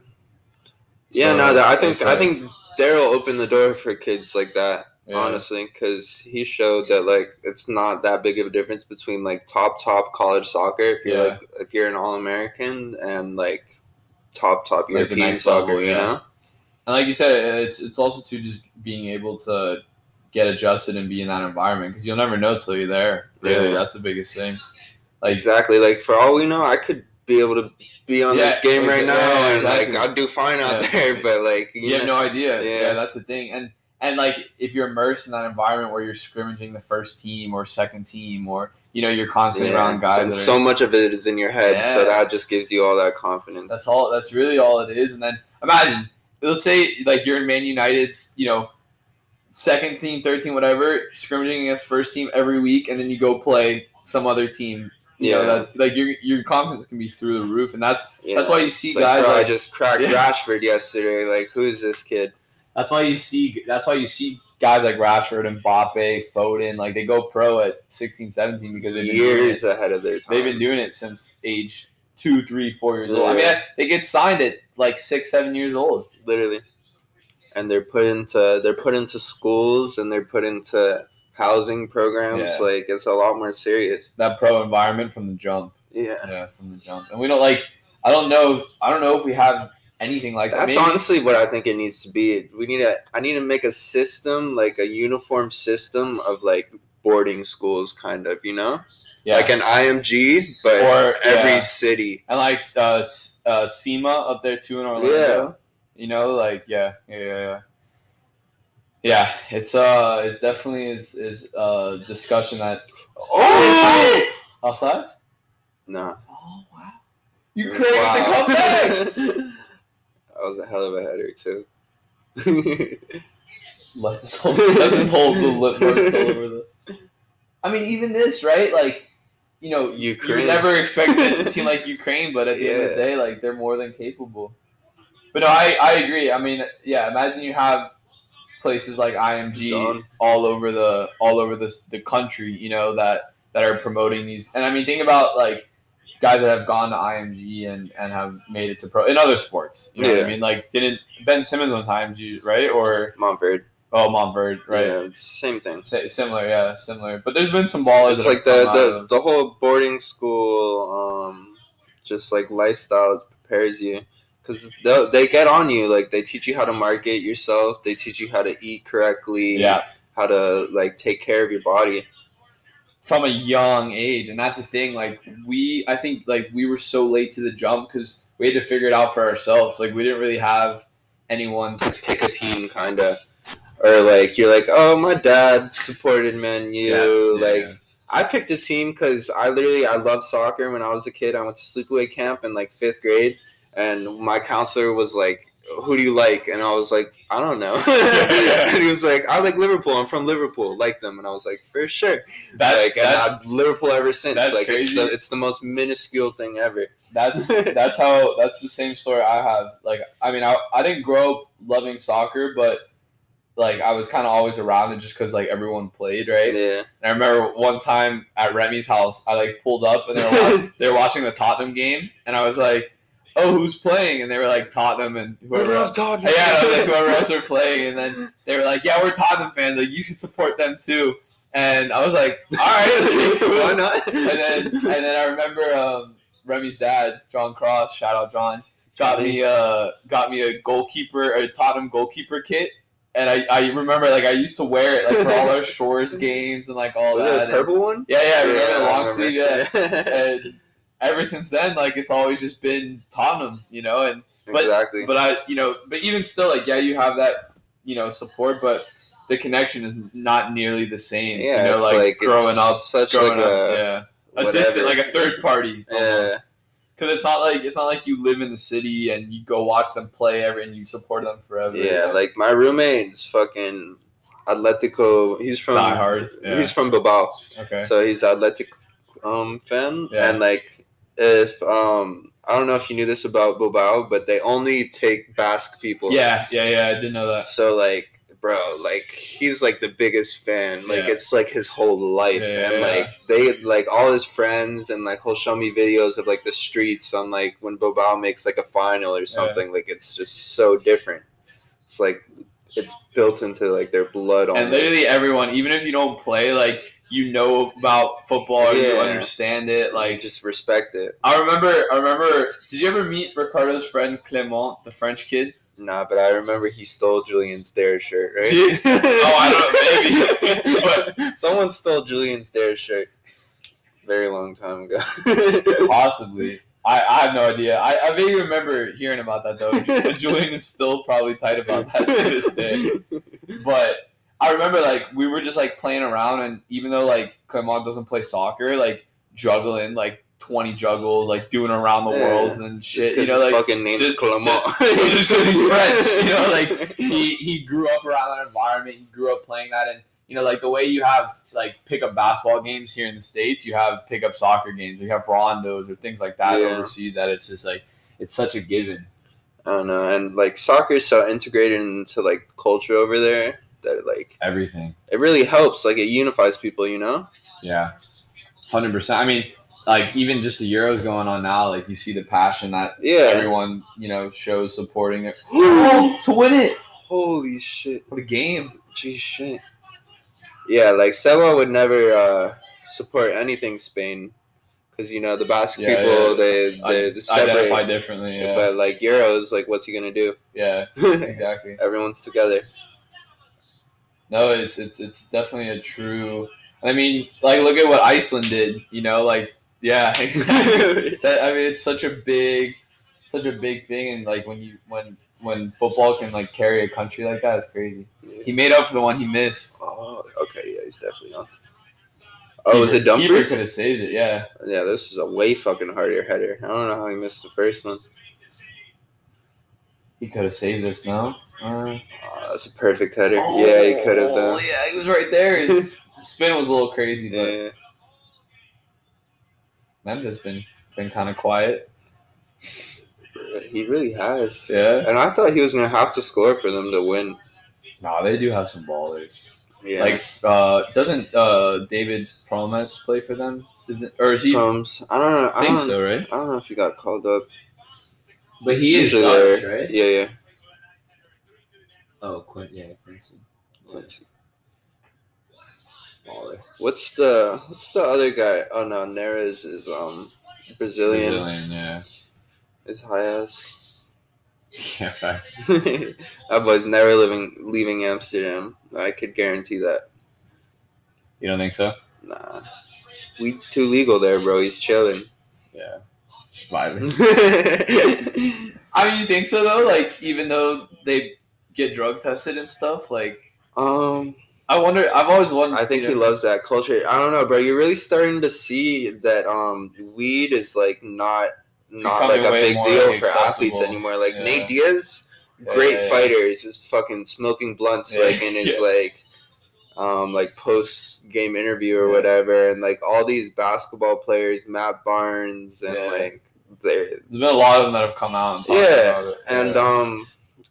Yeah, no, that, I think I think Daryl opened the door for kids like that. Yeah. honestly, because he showed that like it's not that big of a difference between like top top college soccer if you're Yeah. like if you're an all American and like top top Like European next soccer, level, you yeah. know? And like you said, it's it's also to just being able to get adjusted and be in that environment because you'll never know till you're there. Really, Yeah. that's the biggest thing. Like exactly. Like for all we know, I could be able to be on Yeah, this game right now yeah, and exactly. like I'd do fine out Yeah. there, but like you have no idea. Yeah. Yeah. that's the thing. And and like if you're immersed in that environment where you're scrimmaging the first team or second team or you know you're constantly Yeah, around guys so, are, so much of it is in your head, so that just gives you all that confidence. That's all. That's really all it is. And then imagine, let's say like you're in Man United's, you know, second team, third team, whatever, scrimmaging against first team every week, and then you go play some other team. You know, Yeah. that's like your your confidence can be through the roof, and that's Yeah. that's why you see It's like, guys bro, I like just cracked Yeah. Rashford yesterday. Like, who's this kid? that's why you see that's why you see guys like Rashford and Mbappe, Foden, like they go pro at 16, 17 because they've been Years ahead of their time. They've been doing it since age two, three, four years old. I mean, they get signed at like six, seven years old. literally, and they're put into they're put into schools and they're put into housing programs. Yeah. Like, it's a lot more serious. That pro environment from the jump. Yeah. Yeah, from the jump. And we don't like. I don't know. I don't know if we have anything like that. That's Maybe- honestly what I think it needs to be. We need a. I need to make a system, like a uniform system of like boarding schools, kind of. You know, yeah. like an IMG, but Or, every yeah. city. and like uh, uh, SEMA up there too in Orlando. You know, like yeah, yeah, yeah, yeah. Yeah, it's uh, it definitely is is a discussion that Oh, outside. no. Oh wow, you created the comeback. that was a hell of a header too. Let this whole let this whole the lip marks all over the. I mean, even this, right? Like, you know, you Ukraine. would never expect a team like Ukraine, but at the end of the day, like they're more than capable. But no, I, I agree. I mean, yeah, imagine you have places like IMG Zone. all over the all over the the country, you know, that that are promoting these. And I mean, think about like guys that have gone to IMG and and have made it to pro in other sports. You know what Yeah. I mean? Like, didn't Ben Simmons one time, you right? Or Montford, oh, Montverde, right? Yeah, same thing. Sa- Similar, yeah, similar. But there's been some ballers. It's like the, the the whole boarding school, um, just like lifestyle prepares you because they they get on you. Like they teach you how to market yourself. They teach you how to eat correctly. yeah, How to like take care of your body. from a young age, and that's the thing. Like we, I think, like we were so late to the jump because we had to figure it out for ourselves. Like we didn't really have anyone. To, Pick a team, kind of. Or like you're like, oh, my dad supported Man U. Yeah, like yeah. I picked a team because I literally I loved soccer when I was a kid. I went to sleepaway camp in like fifth grade, and my counselor was like, "Who do you like?" And I was like, "I don't know." and he was like, "I like Liverpool. I'm from Liverpool. Like them." And I was like, "For sure." that, like, and I've Liverpool ever since. like it's the it's the most minuscule thing ever. that's that's how that's the same story I have. Like I mean, I I didn't grow up loving soccer, but like I was kind of always around it just because like everyone played, right? Yeah. And I remember one time at Remy's house, I like pulled up and they were, wa- they were watching the Tottenham game, and I was like, "Oh, who's playing?" And they were like Tottenham and whoever. Else. Tottenham. Yeah, I was like whoever else are playing, and then they were like, "Yeah, we're Tottenham fans. Like you should support them too." And I was like, "All right, Why not? and then and then I remember um, Remy's dad, John Cross, shout out John, got me uh got me a goalkeeper, a Tottenham goalkeeper kit. And I, I remember like I used to wear it like for all our Shores games and like all Was that. a And- purple one? yeah, yeah, the I long sleeve. Yeah, and ever since then, like it's always just been Tottenham, you know. And But- exactly. but I, you know, but even still, like yeah, you have that, you know, support, but the connection is not nearly the same. yeah, you know, it's like, like, growing it's up, such growing like up, a yeah, a whatever. distant, like a third party, Yeah. Because it's not like it's not like you live in the city and you go watch them play every and you support them forever. Yeah, like my roommate's fucking Atletico. He's from Die hard, yeah. He's from Bilbao, okay, so he's Athletic um fan. Yeah. And like, if um, I don't know if you knew this about Bilbao, but they only take Basque people. yeah, yeah, yeah. I didn't know that. So like, bro, like he's like the biggest fan. Like Yeah. it's like his whole life, Yeah, and like they like all his friends, and like he'll show me videos of like the streets on like when Bilbao makes like a final or something. Like it's just so different. It's like it's built into like their blood. Almost. And literally everyone, even if you don't play, like you know about football, you Yeah. understand it. like Like just respect it. I remember, I remember. Did you ever meet Ricardo's friend Clement, the French kid? Nah, but I remember he stole Julian's Dare shirt, right? Oh, I don't know, maybe. but someone stole Julian's Dare shirt very long time ago. Possibly. I, I have no idea. I, I vaguely remember hearing about that though. And Julian is still probably tight about that to this day. But I remember like we were just like playing around, and even though like Clement doesn't play soccer, like juggling like twenty juggles, like doing around the Yeah. worlds and Just shit. You know, his like fucking name's just- just in French, you know, like he he grew up around that environment. He grew up playing that, and you know, like the way you have like pickup basketball games here in the states, you have pickup soccer games. You have rondos or things like that Yeah. overseas. That it's just like it's such a given. I don't know, and like soccer is so integrated into like culture over there that like Everything. it really helps. Like it unifies people, you know. Yeah, hundred percent. I mean, like even just the Euros going on now, like you see the passion that Yeah. everyone you know shows supporting it to win it. Holy shit! What a game! Gee shit. Yeah, like Seba would never uh, support anything Spain, because you know the Basque Yeah, people yeah. they I- they separate. Identify differently. Yeah, But like Euros, like what's he gonna do? yeah, exactly. Everyone's together. No, it's it's it's definitely a true. I mean, like look at what Iceland did. You know, like yeah, exactly. that, I mean, it's such a big, such a big thing, and like when you when when football can like carry a country like that, it's crazy. He made up for the one he missed. Oh, okay, yeah, he's definitely on. Oh, was it Keeper Dumfries? could have saved it. Yeah, Yeah, this is a way fucking harder header. I don't know how he missed the first one. he could have saved this. No. Uh, Oh, that's a perfect header. yeah, he could have Oh, done. Yeah, he was right there. His spin was a little crazy, but Yeah. Memphis been been kind of quiet. He really has. Yeah. And I thought he was gonna have to score for them to win. No, they do have some ballers. Yeah. Like, uh, doesn't uh David Promes play for them? Is it or is he? Combs. I don't know. I I think don't, so, right? I don't know if he got called up. But he is Dutch, there. right? Yeah, yeah. Oh, Quint, yeah, Quincy. Baller. What's the What's the other guy? Oh no, Neres is um Brazilian. Brazilian, yeah. Is high ass. Yeah, fact. that boy's never living leaving Amsterdam. I could guarantee that. You don't think so? Nah, weed's too legal there, bro. He's chilling. Yeah. Vibing. I mean, you think so though? Like, even though they get drug tested and stuff, like, um, I wonder. I've always wondered. I think he know, loves that culture. I don't know, bro. You're really starting to see that um, weed is like not not like a big deal for athletes anymore. Like Yeah. Nate Diaz, great yeah, yeah. fighter, is just fucking smoking blunts like in his like um like post game interview or whatever, and like all these basketball players, Matt Barnes, and like There's been a lot of them that have come out and talked Yeah, about it. and um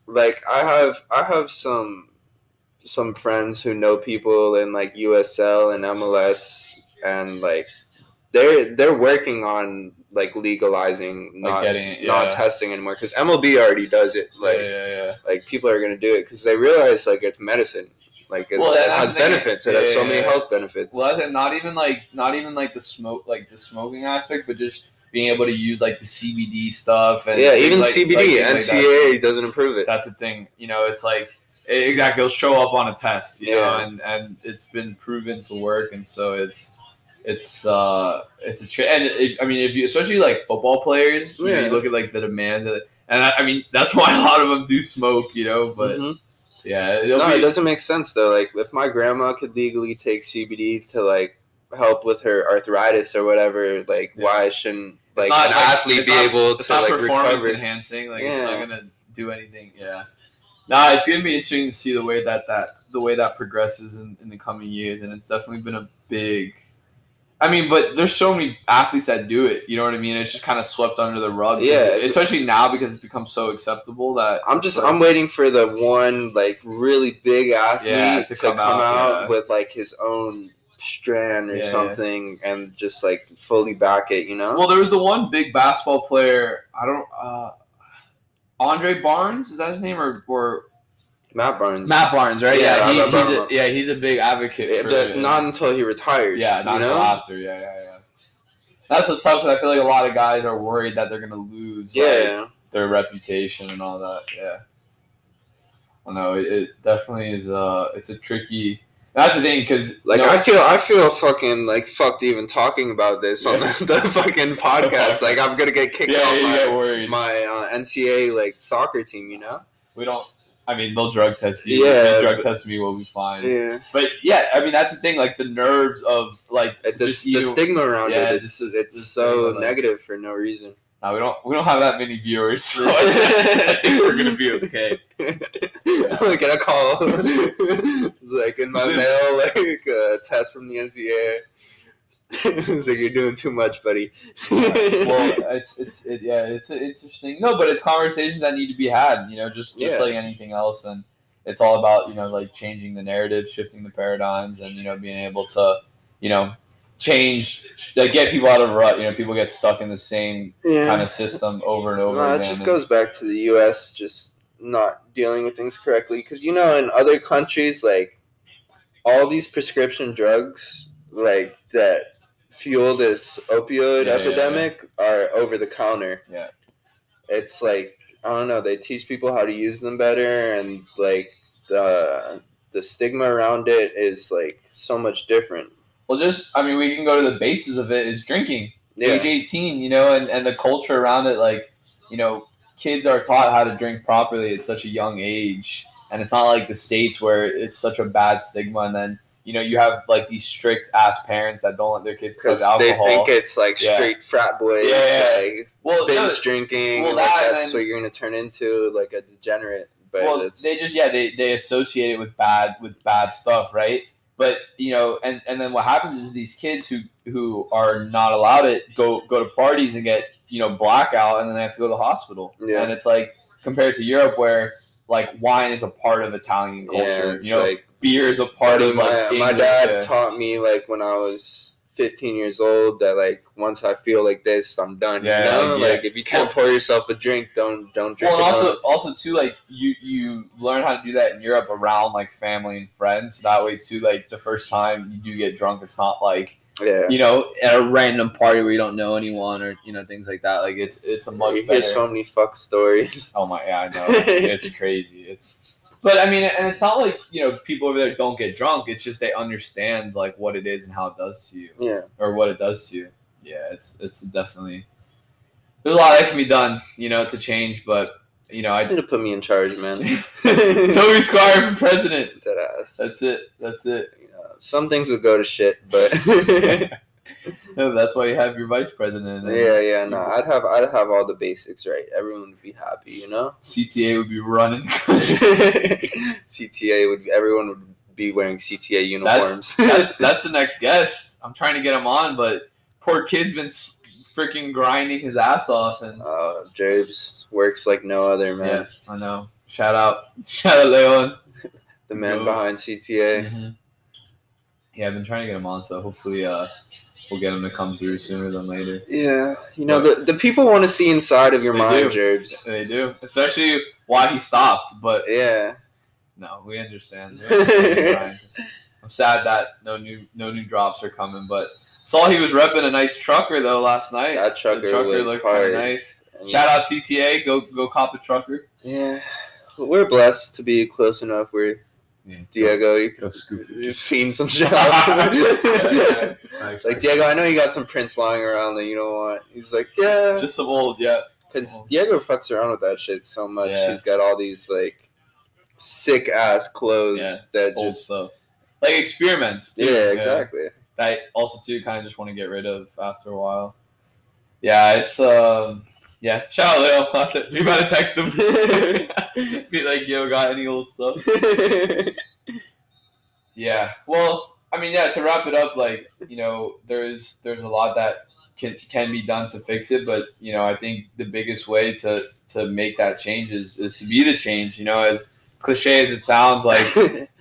like i have i have some some friends who know people in like usl and mls and like they're they're working on like legalizing like not getting yeah. not testing anymore because mlb already does it like yeah, yeah, yeah. like people are gonna do it because they realize like it's medicine like it, Well, it has the thing. benefits it has so Yeah, many yeah. health benefits Well, that's it. Not even like not even like the smoke, like the smoking aspect, but just being able to use like the CBD stuff and yeah even like- cbd like, things like ncaa doesn't approve it That's the thing. You know, it's like it, exactly. It'll show up on a test. You know, Yeah. and and it's been proven to work, and so it's. It's uh, it's a tra- and it, I mean, if you especially like football players, you, know, you look at like the demand, of, and I, I mean that's why a lot of them do smoke, you know. But Mhm. yeah, no, be, it doesn't make sense though. Like if my grandma could legally take CBD to like help with her arthritis or whatever, like Yeah. why shouldn't like an like- athlete be not- able to like performance recover? enhancing. Like it's not gonna do anything. Yeah. Nah, it's gonna be interesting to see the way that that the way that progresses in, in the coming years, and it's definitely been a big. I mean, but there's so many athletes that do it. You know what I mean? It's just kind of swept under the rug. Yeah. especially now because it's become so acceptable that I'm just I'm waiting for the one like really big athlete Yeah, to, to come, come out, out, yeah. with like his own strand or yeah. something and just like fully back it, you know? Well, there was the one big basketball player. I don't. uh Andre Barnes is that his name or or Matt Barnes. Matt Barnes, right? Yeah, Yeah, he, he's a, yeah, he's a big advocate. Yeah, for not until he retired. Yeah, not you know? until after. Yeah, yeah, yeah. That's what's tough 'cause I feel like a lot of guys are worried that they're gonna lose like, Yeah. their reputation and all that. Yeah. I know it, it definitely is. Uh, it's a tricky. That's the thing, because Like I feel, I feel fucking like fucked even talking about this on the, the fucking podcast. Like I'm gonna get kicked yeah, off you my my uh, NCAA like soccer team. You know? we don't. I mean, they'll drug test you. Yeah, you drug but- test me, we'll be fine. Yeah. But yeah, I mean, that's the thing. Like the nerves of like the, just the you. stigma around Yeah, it, it's this is- it's this so stigma, like- negative for no reason. No, we don't. We don't have that many viewers, so I think we're gonna be okay. I'm get a call. it's like in my mail, like a test from the NCAA. it's like you're doing too much, buddy. well, it's it's it, yeah, it's interesting. No, but it's conversations that need to be had. You know, just just Yeah. like anything else, and it's all about you know like changing the narrative, shifting the paradigms, and you know being able to you know change, like get people out of a rut. You know, people get stuck in the same yeah. kind of system over and over No, it just goes back to the U.S. just not dealing with things correctly. Because you know, in other countries, like all these prescription drugs, like that fuel this opioid Yeah, yeah, epidemic, are over the counter. Yeah. It's like I don't know. They teach people how to use them better, and like the the stigma around it is like so much different. Well, just I mean, we can go to the basis of it is drinking. Yeah. Age eighteen, you know, and and the culture around it, like you know, kids are taught how to drink properly at such a young age, and it's not like the states where it's such a bad stigma, and then you know you have like these strict ass parents that don't let their kids touch Because they think it's like Yeah. straight frat boys, Yeah, yeah. like well, binge no, drinking. well, and, like, that's then- what you're gonna turn into, like a degenerate. But well, they just yeah they they associate it with bad with bad stuff, right? But you know, and and then what happens is these kids who who are not allowed it go go to parties and get you know blackout, and then they have to go to the hospital. Yeah. And it's like compared to Europe, where like wine is a part of Italian yeah, culture. it's you know, like beer is a part of my, like my dad taught me like when I was 15 years old that like once I feel like this, I'm done. Yeah, you know, yeah. like if you can't pour yourself a drink, don't don't drink. Well, and also, also too, like you you learn how to do that in Europe around like family and friends. That way, too, like the first time you do get drunk, it's not like yeah. you know, at a random party where you don't know anyone or you know things like that. Like it's it's a you much hear better. so many fuck stories. oh my, yeah, I know. It's, it's crazy. It's, but I mean, and it's not like you know people over there don't get drunk. It's just they understand like what it is and how it does to you, Yeah, or what it does to you. Yeah, it's it's definitely there's a lot that can be done, you know, to change. But you know, I need to put me in charge, man. Toby Squire for president. Dead ass. That's it. That's it. You know, some things would go to shit, but No, that's why you have your vice president. yeah, yeah, no, I'd have I'd have all the basics right. Everyone would be happy, you know. CTA would be running. CTA would everyone would be wearing CTA uniforms. That's that's that's the next guest. I'm trying to get him on, but poor kid's been freaking grinding his ass off, and uh, Jabes works like no other man. yeah, I know. Shout out, shout out, Leon. The man Go. behind CTA. Mhm. Yeah, I've been trying to get him on, so hopefully, uh, we'll get him to come through sooner than later. Yeah, you know the the people want to see inside of your mind, do. Jabes. They do, especially why he stopped. But Yeah, no, we understand. We understand. I'm sad that no new no new drops are coming, but saw he was repping a nice trucker though last night. That trucker the trucker hard. kinda nice. And- Shout out CTA, go go cop a trucker. Yeah, we're blessed to be close enough where Yeah, Diego, you go scoop just fiend some shit Yeah, out. yeah. It's like Diego, I know you got some prints lying around that you don't want. He's like, yeah, Just some old, yeah. because Diego fucks around with that shit so much. Yeah. He's got all these like sick ass clothes Yeah, that Old just stuff. Like experiments. Too. yeah, exactly. That also too kind of just want to get rid of after a while. Yeah, it's um yeah. Shout out Leo. We gotta text him. Be like, yo, got any old stuff? Yeah. Well, I mean, yeah. To wrap it up, like you know, there's there's a lot that can can be done to fix it, but you know, I think the biggest way to to make that change is is to be the change. You know, as cliche as it sounds, like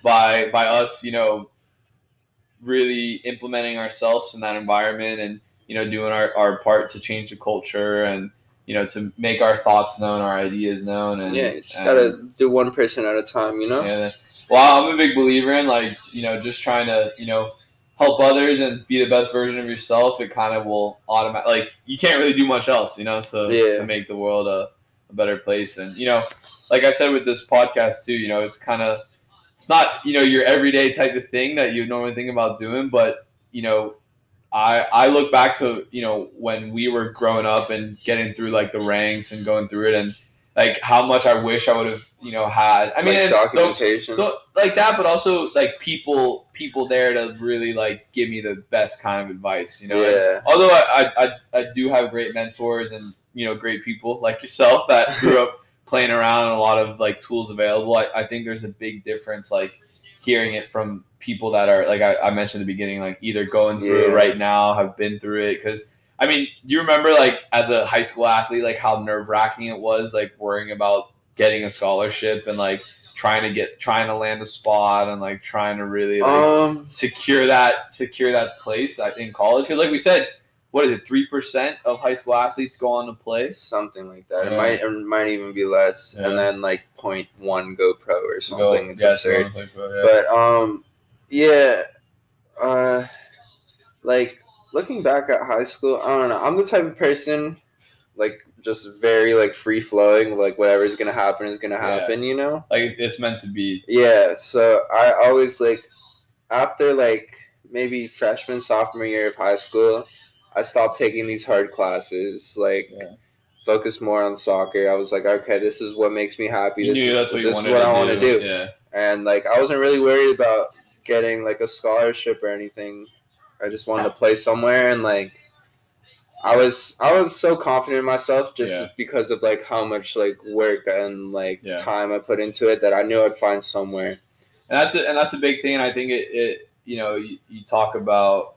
by by us, you know, really implementing ourselves in that environment and you know doing our, our part to change the culture and you know to make our thoughts known, our ideas known, and yeah, you just and- gotta do one person at a time, you know. yeah. Well, I'm a big believer in like you know just trying to you know help others and be the best version of yourself. It kind of will automatic like you can't really do much else, you know, to Yeah. to make the world a, a better place. And you know, like I said with this podcast too, you know, it's kind of it's not you know your everyday type of thing that you normally think about doing, but you know, I I look back to you know when we were growing up and getting through like the ranks and going through it and like how much I wish I would have you know had. I mean, like and don't- documentation. don't like that, but also like people people there to really like give me the best kind of advice. You know, And yeah. although I, I, I, I do have great mentors and you know great people like yourself that grew up playing around and a lot of like tools available I, I think there's a big difference like hearing it from people that are like I, I mentioned at the beginning like either going through Yeah. it right now have been through it because I mean do you remember like as a high school athlete like how nerve wracking it was like worrying about getting a scholarship and like trying to get trying to land a spot and like trying to really like Um. secure that secure that place in college because like we said what is it three percent of high school athletes go on to play Something like that. Yeah. It might it might even be less, Yeah. and then like point one go pro or Go- something. It's yeah, so absurd. on to play pro, yeah. But um, yeah, uh, like looking back at high school, I don't know. I'm the type of person, like just very like free flowing. Like whatever's gonna happen is gonna Yeah. happen. You know. like it's meant to be Yeah. So I always like after like maybe freshman sophomore year of high school, I stopped taking these hard classes. Like. Yeah. Focus more on soccer. I was like, okay, this is what makes me happy. you This, is, that's what this is what I want to do yeah and like I wasn't really worried about getting like a scholarship or anything. I just wanted to play somewhere and like I was I was so confident in myself just Yeah. because of like how much like work and like Yeah. time I put into it that I knew I'd find somewhere. and that's a, and that's a big thing and I think it, it you know you, you talk about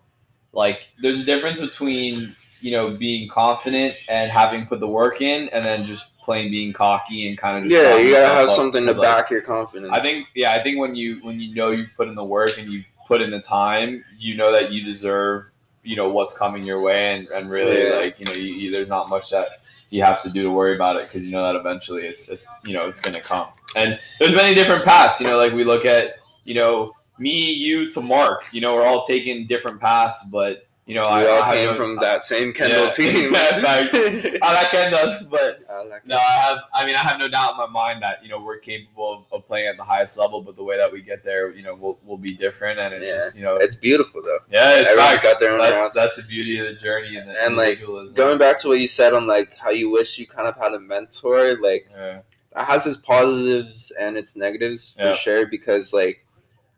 like there's a difference between you know being confident and having put the work in and then just plain being cocky and kind of just Yeah, you gotta have up, something to like, back your confidence. I think yeah, I think when you when you know you've put in the work and you've put in the time, you know that you deserve you know what's coming your way and, and really Yeah. like you know you, you, there's not much that you have to do to worry about it because you know that eventually it's it's you know it's gonna come and there's many different paths you know like we look at you know me you to Mark you know we're all taking different paths but you know we I, all I came from that same Kendall Yeah. team. Facts. I like Kendall but I like no, I have. I mean, I have no doubt in my mind that you know we're capable of, of playing at the highest level, but the way that we get there, you know, will will be different, and it's Yeah. just you know, It's beautiful though. yeah, it's everyone's facts. got their own that's, that's the beauty of the journey and the And, like. Going back to what you said on like how you wish you kind of had a mentor, like yeah, it has its positives and its negatives for sure because like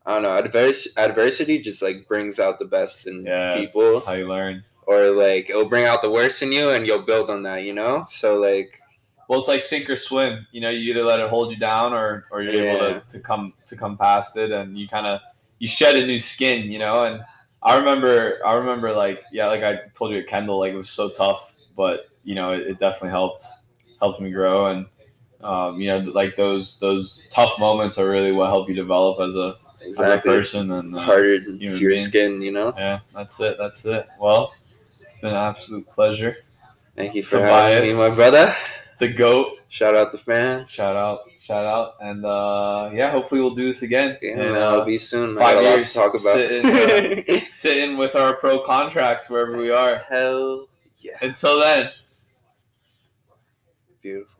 I don't know, advers- adversity just like brings out the best in yeah, people how you learn. or like it'll bring out the worst in you and you'll build on that, you know? So like Well, it's like sink or swim. You know, you either let it hold you down, or or you're able to, to come to come past it, and you kind of you shed a new skin. You know, and I remember, I remember, like yeah, like I told you at Kendall, like it was so tough, but you know, it, it definitely helped helped me grow, and um, you know, like those those tough moments are really what help you develop as a exactly person, and uh, harder to your being. skin, you know? yeah, that's it, that's it. Well, it's been an absolute pleasure. Thank you for Tobias. having me, my brother. The goat. Shout out the fans. Shout out, shout out, and uh, yeah, hopefully we'll do this again. Yeah, and, uh, I'll be soon. Five got a lot years to talk about. sitting, sitting with our pro contracts wherever we are. Hell yeah. Until then. Beautiful.